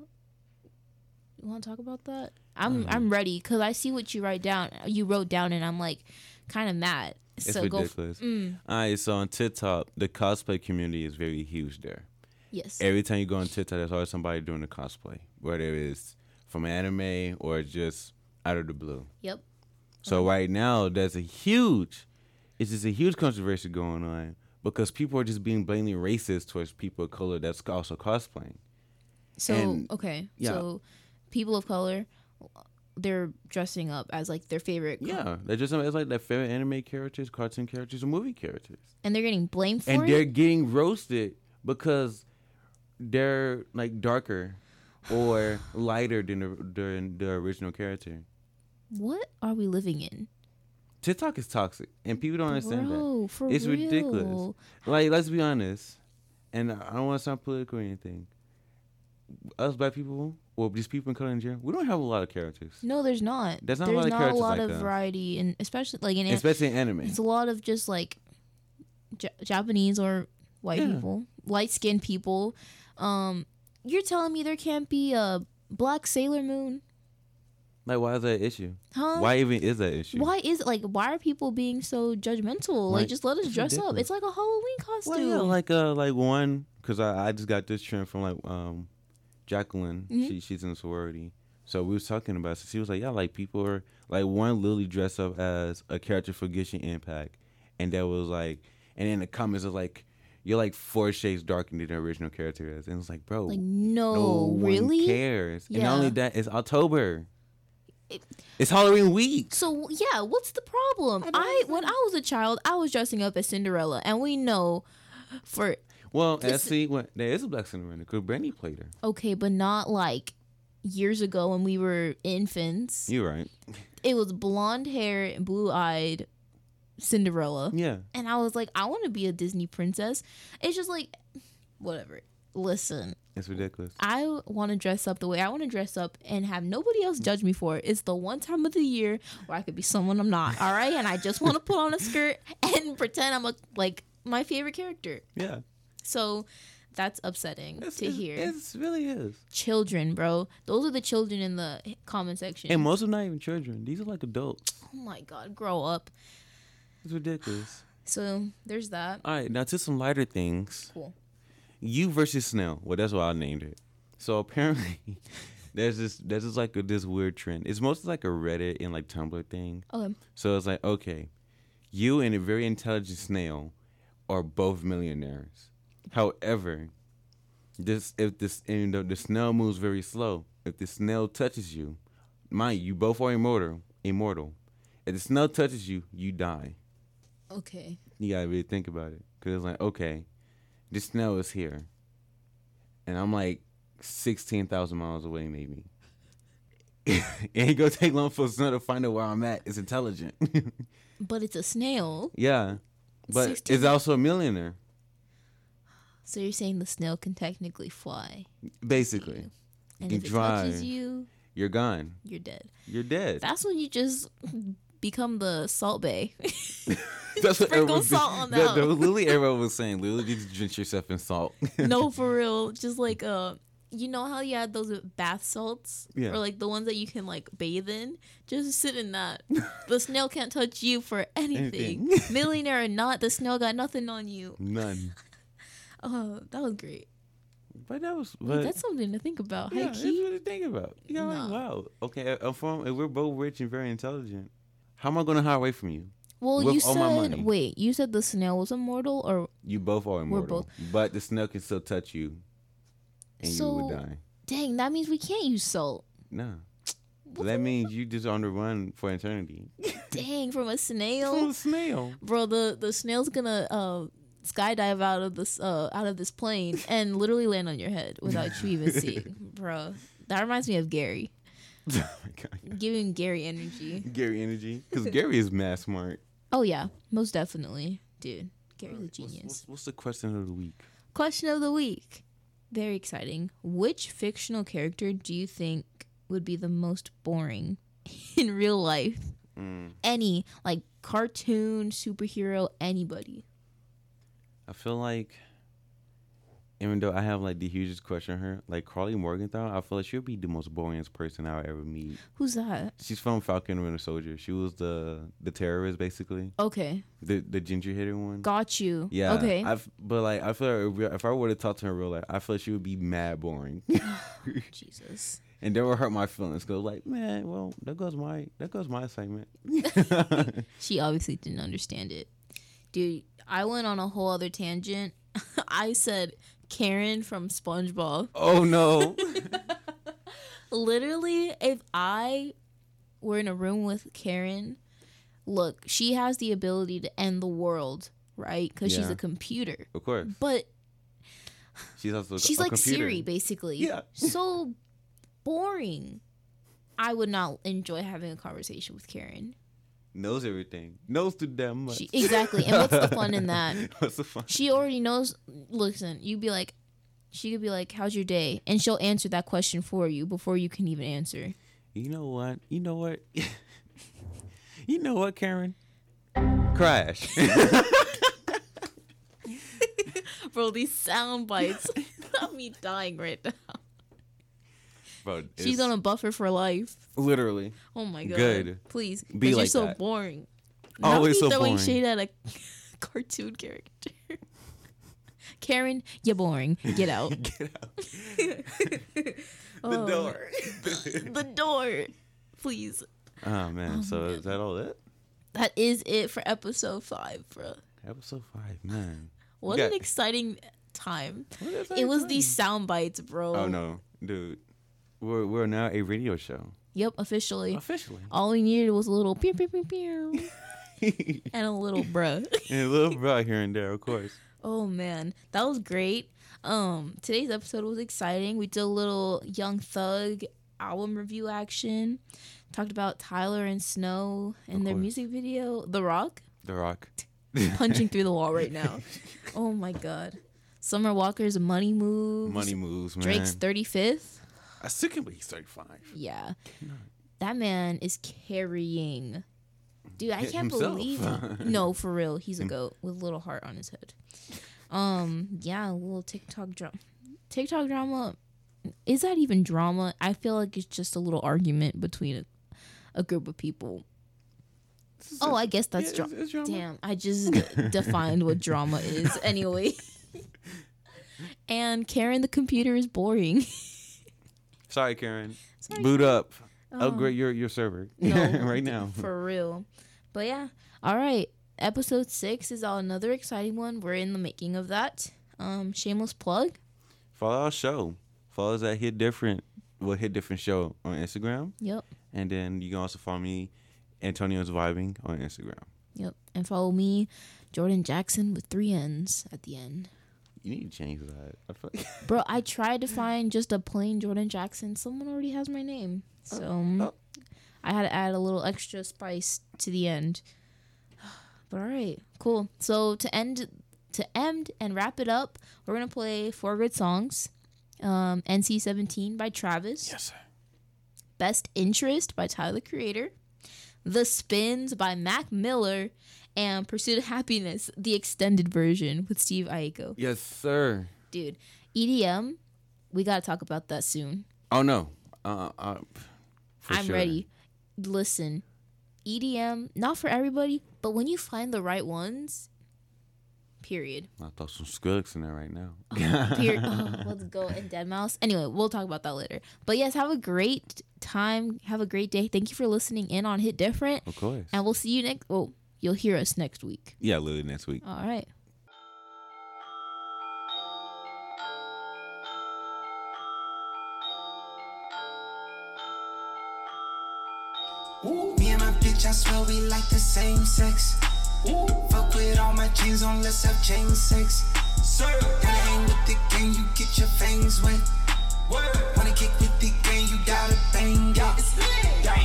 You want to talk about that? I'm Um, I'm ready because I see what you write down. You wrote down, and I'm like, kind of mad. It's so go. f- ridiculous. mm, All right, so on TikTok, the cosplay community is very huge there. yes. Every time you go on TikTok, there's always somebody doing a cosplay, whether it's from anime or just out of the blue. Yep. So right now, there's a huge, it's just a huge controversy going on because people are just being blatantly racist towards people of color that's also cosplaying. So And- okay, yeah. so people of color, they're dressing up as like their favorite. co- Yeah, they're just it's like their favorite anime characters, cartoon characters, or movie characters. and they're getting blamed for and it. they're getting roasted because they're like darker or lighter than the, than the original character. What are we living in? TikTok is toxic, and people don't understand Bro, that. for it's ridiculous. Like, let's be honest, and I don't want to sound political or anything. us black people, or just people in color in general, we don't have a lot of characters, No, there's not. There's not a there's lot of not a lot like of variety, and especially like in an- especially in anime. it's a lot of just like J- Japanese or white Yeah. people, light skinned people. Um, you're telling me there can't be a black Sailor Moon, Like, why is that an issue? huh? Why even is that an issue? Why is like why are people being so judgmental? Like, Like, just let us dress up. It's like a Halloween costume. Well, yeah, like uh, like one, cause I, I just got this trend from like um, Jacqueline. Mhm. She she's in a sorority, so we was talking about. it. So she was like, yeah, like people are like one literally dressed up as a character for Genshin Impact, and that was like, and in the comments was like, you're like four shades darker than the original character is, and it's like, bro, like no, no one really? cares. And not only that, it's October. It- it's Halloween week. So yeah, what's the problem? I, when I was a child, I was dressing up as Cinderella, and we know for Well, and see, what there is a Black Cinderella because Brandy played her. okay, but not like years ago when we were infants. You're right. It was blonde hair, and blue eyed Cinderella, Yeah. and I was like, I want to be a Disney princess. It's just like, whatever. Listen, It's ridiculous. I want to dress up the way I want to dress up and have nobody else judge me for it. It's the one time of the year where I could be someone I'm not. All right, and I just want to put on a skirt and pretend I'm a like my favorite character. Yeah. So that's upsetting It's, to it's- hear. It really is. children, bro. Those are the children in the comment section. And most of them not even children. These are like adults. oh my god, grow up. It's ridiculous. So there's that. All right, now to some lighter things. Cool. You versus Snell. Well, that's what I named it. So apparently, there's this there's this like a, this weird trend. It's mostly like a Reddit and like Tumblr thing. Okay. So it's like, okay, you and a very intelligent snail are both millionaires. However, this if this and the, the snail moves very slow. If the snail touches you, mind you, you both are immortal. Immortal. If the snail touches you, you die. Okay. You gotta really think about it, cause it's like, okay, this snail is here, and I'm like sixteen thousand miles away, maybe. it ain't gonna take long for a snail to find out where I'm at. It's intelligent. But it's a snail. yeah, but 16 it's also a millionaire, So you're saying the snail can technically fly. basically. And You if it touches you, You're gone. you're dead. You're dead. That's when you just become the Salt Bae. That's what sprinkle was- salt on that- that was literally everyone was saying. Literally, just drench yourself in salt. no, for real. Just like uh you know how you had those bath salts? Yeah. Or like the ones that you can like bathe in? Just sit in that. the snail can't touch you for anything. Anything. Millionaire or not, the snail got nothing on you. None. Oh, that was great. But that was. But, that's something to think about. yeah, that's what to think about. You know, like, wow. Okay, I'm from. If we're both rich and very intelligent, how am I going to hide away from you? Well, with you said money. wait, you said the snail was immortal or You both are immortal, both- but the snail can still touch you, and you would die. dang, that means we can't use salt. No. That means you just on the run for eternity. Dang, from a snail. From a snail. bro the the snail's gonna uh skydive out of this uh out of this plane and literally land on your head without you even seeing bro. That reminds me of gary. Oh my god. giving gary energy. Gary energy, because Gary is mad smart. oh yeah. Most definitely. Dude gary's a What's, genius. what's, what's the question of the week? question of the week. Very exciting. Which fictional character do you think would be the most boring in real life? Mm, any like cartoon superhero anybody I feel like, even though I have like the hugest crush on her, like Karli Morgenthau, I feel like she'll be the most boringest person I'll ever meet. who's that She's from Falcon and Winter Soldier. She was the the terrorist, basically, okay the the ginger hitter one. got you Yeah. okay I've, but like I feel like if, if I were to talk to her in real life, I feel like she would be mad boring, oh, jesus and that would hurt my feelings. Cause like, man, well, that goes my that goes my assignment. She obviously didn't understand it. Dude, I went on a whole other tangent. I said Karen from SpongeBob. oh no. Literally, if I were in a room with Karen, look, she has the ability to end the world, right? Because she's a computer. of course, But she's also she's a like computer. Siri, basically. Yeah. So boring. I would not enjoy having a conversation with Karen. Knows everything. Knows too damn much. She, exactly. And what's the fun in that? What's the fun? She already knows. Listen, you'd be like, She could be like, "How's your day?" and she'll answer that question for you before you can even answer. You know what? You know what? you know what, Karen? Crash. Bro, these sound bites got me dying right now. Bro, She's it's on a buffer for life. literally Oh my god. Good. Please. Be Be like you're so that. boring. Always Not so me throwing boring. shade at a cartoon character. Karen, you're boring. Get out. Get out. the The door. the door. Please. oh man, oh, so is that all it? That is it for episode five, bro. Episode five, man. We What got- an exciting time. What an It was time. these sound bites, bro. Oh no, dude. We're we're now a radio show. Yep, officially. Officially. All we needed was a little pew pew pew pew and a little bruh. and a little bit here and there, of course. Oh man, that was great. Um, today's episode was exciting. We did a little Young Thug album review action. Talked about Tyler and Snoh and their music video, The Rock, The Rock. punching through the wall right now. Oh my god. Summer Walker's Money Moves. Money moves, man. Drake's 35th. I still can't believe he's 35. Yeah. That man is carrying. Dude, I can't himself. believe No, for real. He's a goat with a little heart on his head. Um, yeah, a little TikTok drama. TikTok drama. Is that even drama? I feel like it's just a little argument between a, a group of people. Oh, I guess that's Yeah, dra- it's- it's drama. Damn, I just defined what drama is. Anyway. and Karen the computer is boring. Sorry, Karen. Sorry, Boot Karen. up. Upgrade your your server No, right now. For real. But yeah. All right. Episode six is all another exciting one. We're in the making of that. Um, shameless plug. Follow our show. Follow us at Hit Different. Well, Hit Different Show on Instagram. Yep. And then you can also follow me, Antonio's Vibing, on Instagram. Yep. And follow me, Jordan Jackson with three N's at the end. You need to change that. I feel like Bro, I tried to find just a plain Jordan Jackson. Someone already has my name. So um, I had to add a little extra spice to the end. But all right, cool. So to end to end and wrap it up, we're gonna play four good songs. Um, NC-17 by Travis. Yes, sir. Best Interest by Tyler Creator. The Spins by Mac Miller. And Pursuit of Happiness, the extended version with Steve Aoki. Yes, sir. Dude, EDM, we gotta talk about that soon. Oh no. Uh, uh, for I'm sure. ready. Listen, EDM, not for everybody, but when you find the right ones, period. I'll throw some Skrillex in there right now. Period. oh, let's go. And Deadmau5. Anyway, we'll talk about that later. But yes, have a great time. Have a great day. Thank you for listening in on Hit Different. Of course. And we'll see you next. Oh, you'll hear us next week. Yeah, literally next week. All right. Me and my bitch, I swear we like the same sex. Fuck with all my jeans on, let's have chain sex. Sir, gotta hang with the gang, you get your fangs wet. Wanna kick with the gang, you gotta bang it. If you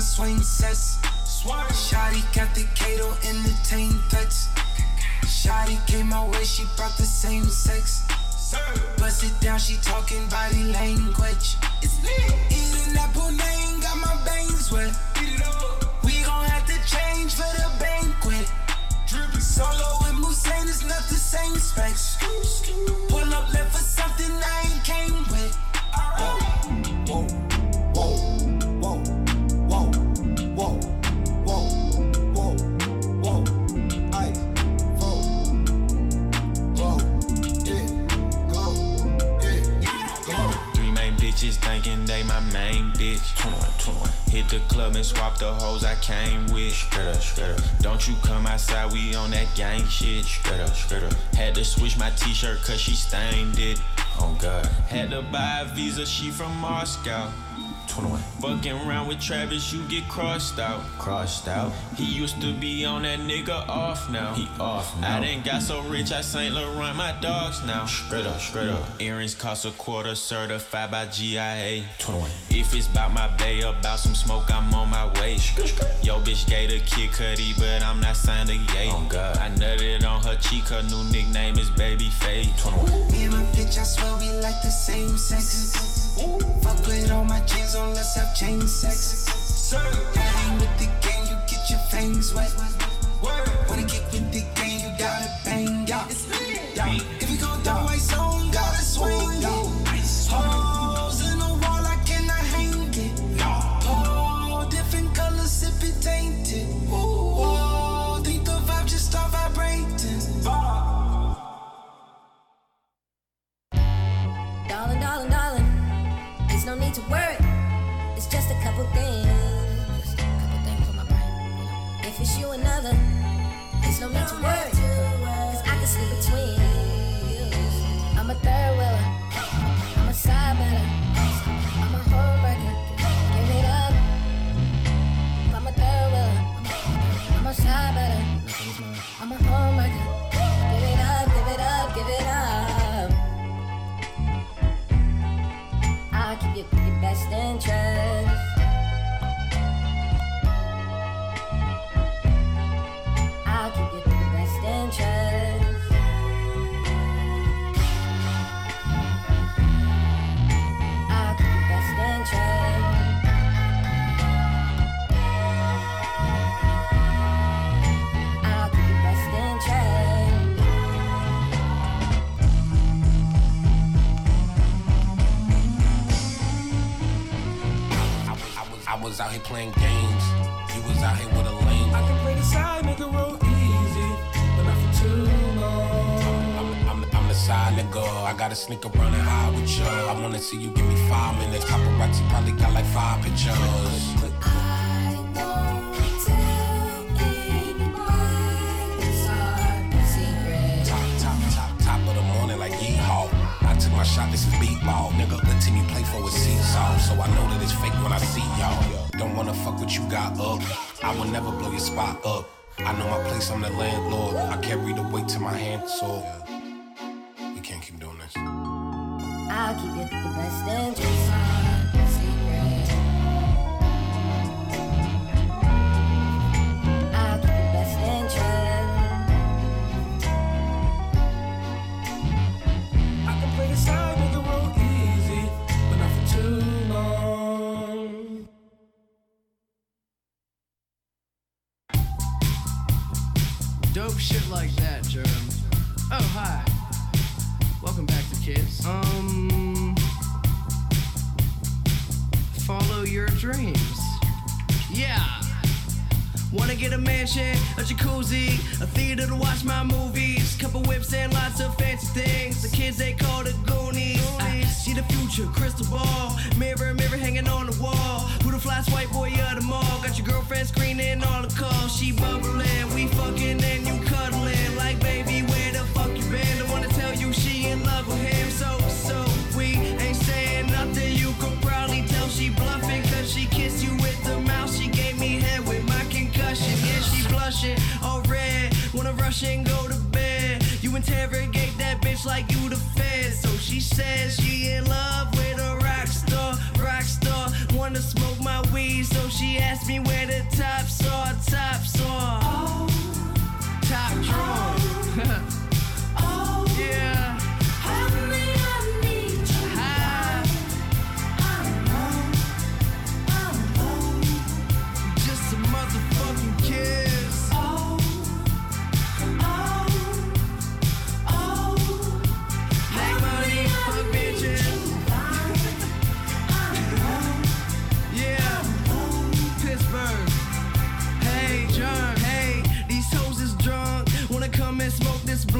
not swing sets. Shotty got the Kato in the tame touch. Shotty came my way, she brought the same sex. Bust it down, she talking body language. It's lit. Eating that pudding, got my veins wet. We gon' have to change for the banquet. Solo with Musain is not the same specs. Pull up left for something I ain't came with. Whoa, whoa, whoa, bitches thinking they my main bitch. Hit the club and swap the hoes I came with. Don't you come outside, we on that gang shit. Had to switch my t-shirt cause she stained it. Oh god. Had to buy a visa, she from Moscow. 21. Fucking around with Travis, you get crossed out. Crossed out. He used to be on that nigga off now. He off now. I done got so rich, I Saint Laurent my dogs now. Straight up, straight up. Earrings cost a quarter, certified by GIA. 21. If it's about my bay, about some smoke, I'm on my way. Yo, bitch gave a Kid Cudi, but I'm not signed to Ye. Oh, God. I nutted on her cheek, her new nickname is Babyface. Let's out here playing games. Shit like that, Germ. Oh, hi. Welcome back to Kids. Um. Follow your dreams. Yeah. Wanna get a mansion, a jacuzzi, a theater to watch my movies, couple whips and lots of fancy things. The kids they call the Goonies. I see the future, crystal ball, mirror, mirror hanging on the wall. Who the fly white boy of the mall? Got your girlfriend screening all the calls. She bubbling, we fucking and you blushing, all red. Wanna rush and go to bed. You interrogate that bitch like you the fed. So she says she in love with a rock star, rock star. Wanna smoke my weed, so she asked me where the tops are, tops are. Oh. Top drawer. Oh. yeah. Just a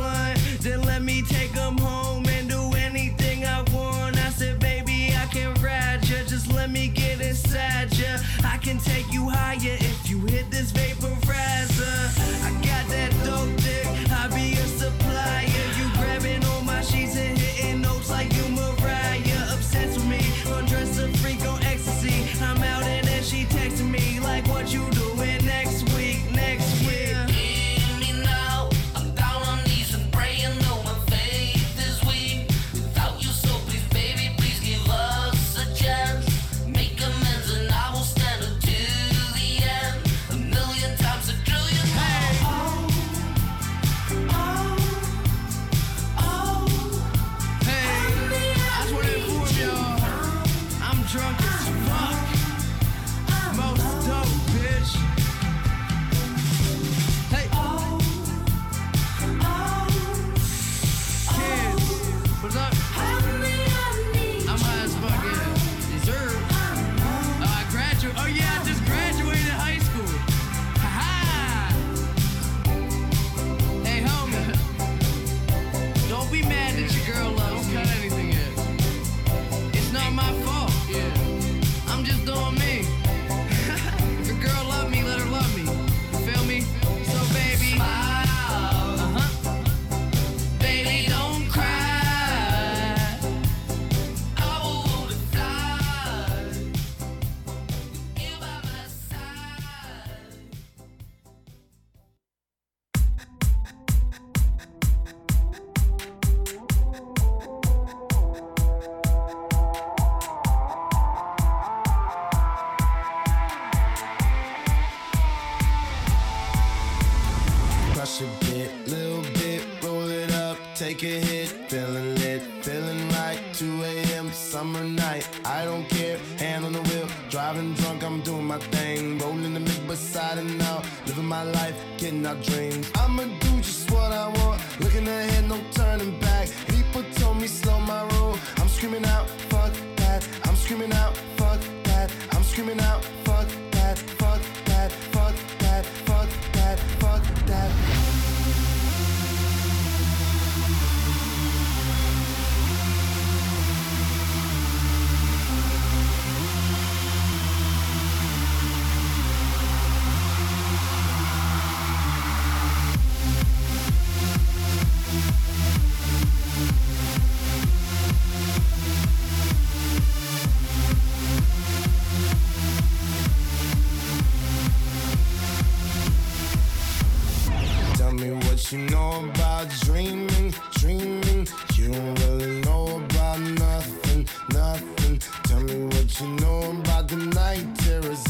blind.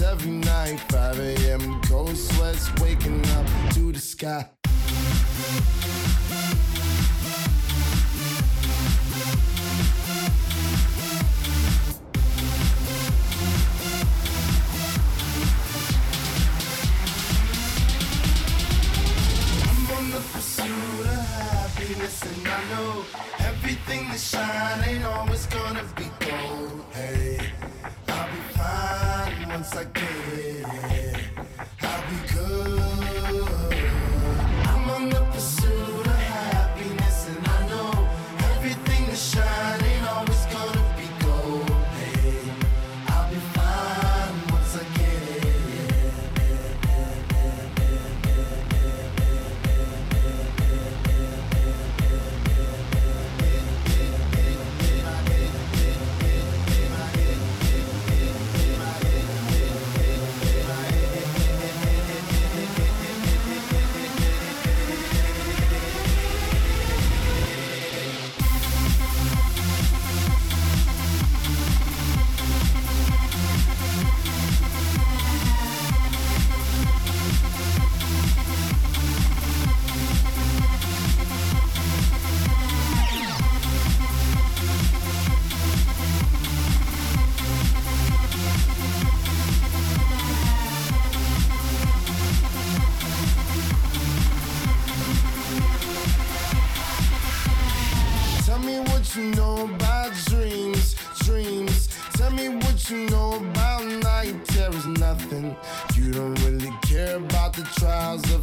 every night. 5 a.m. cold sweats, waking up to the sky. happiness and I know everything that shine ain't always gonna be gold. Hey once again.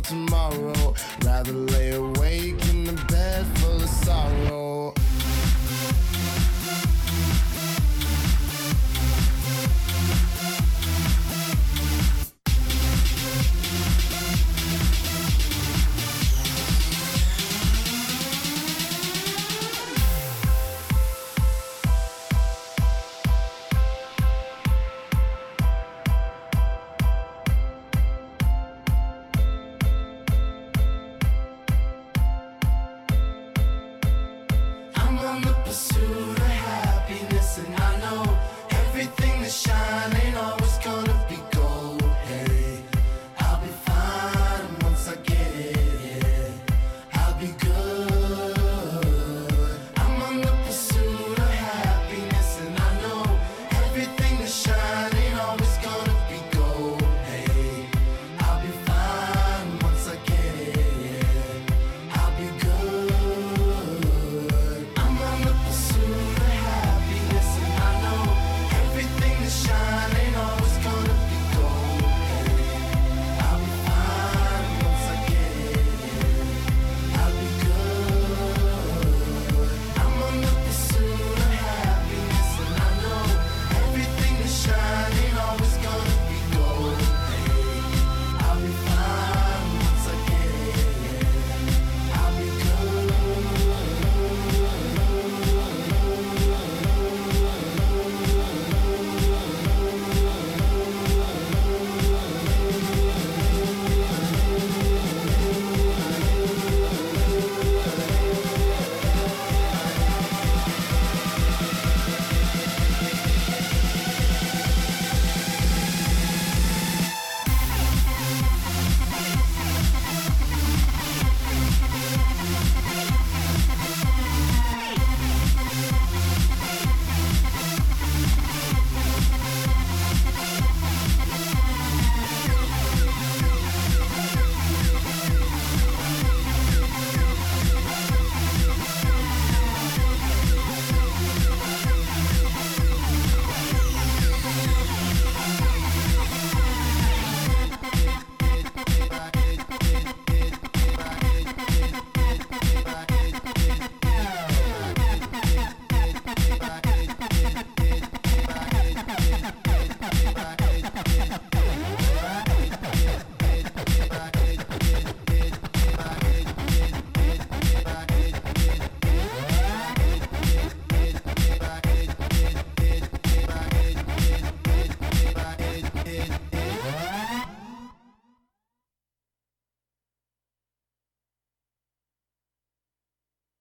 tomorrow. Rather late.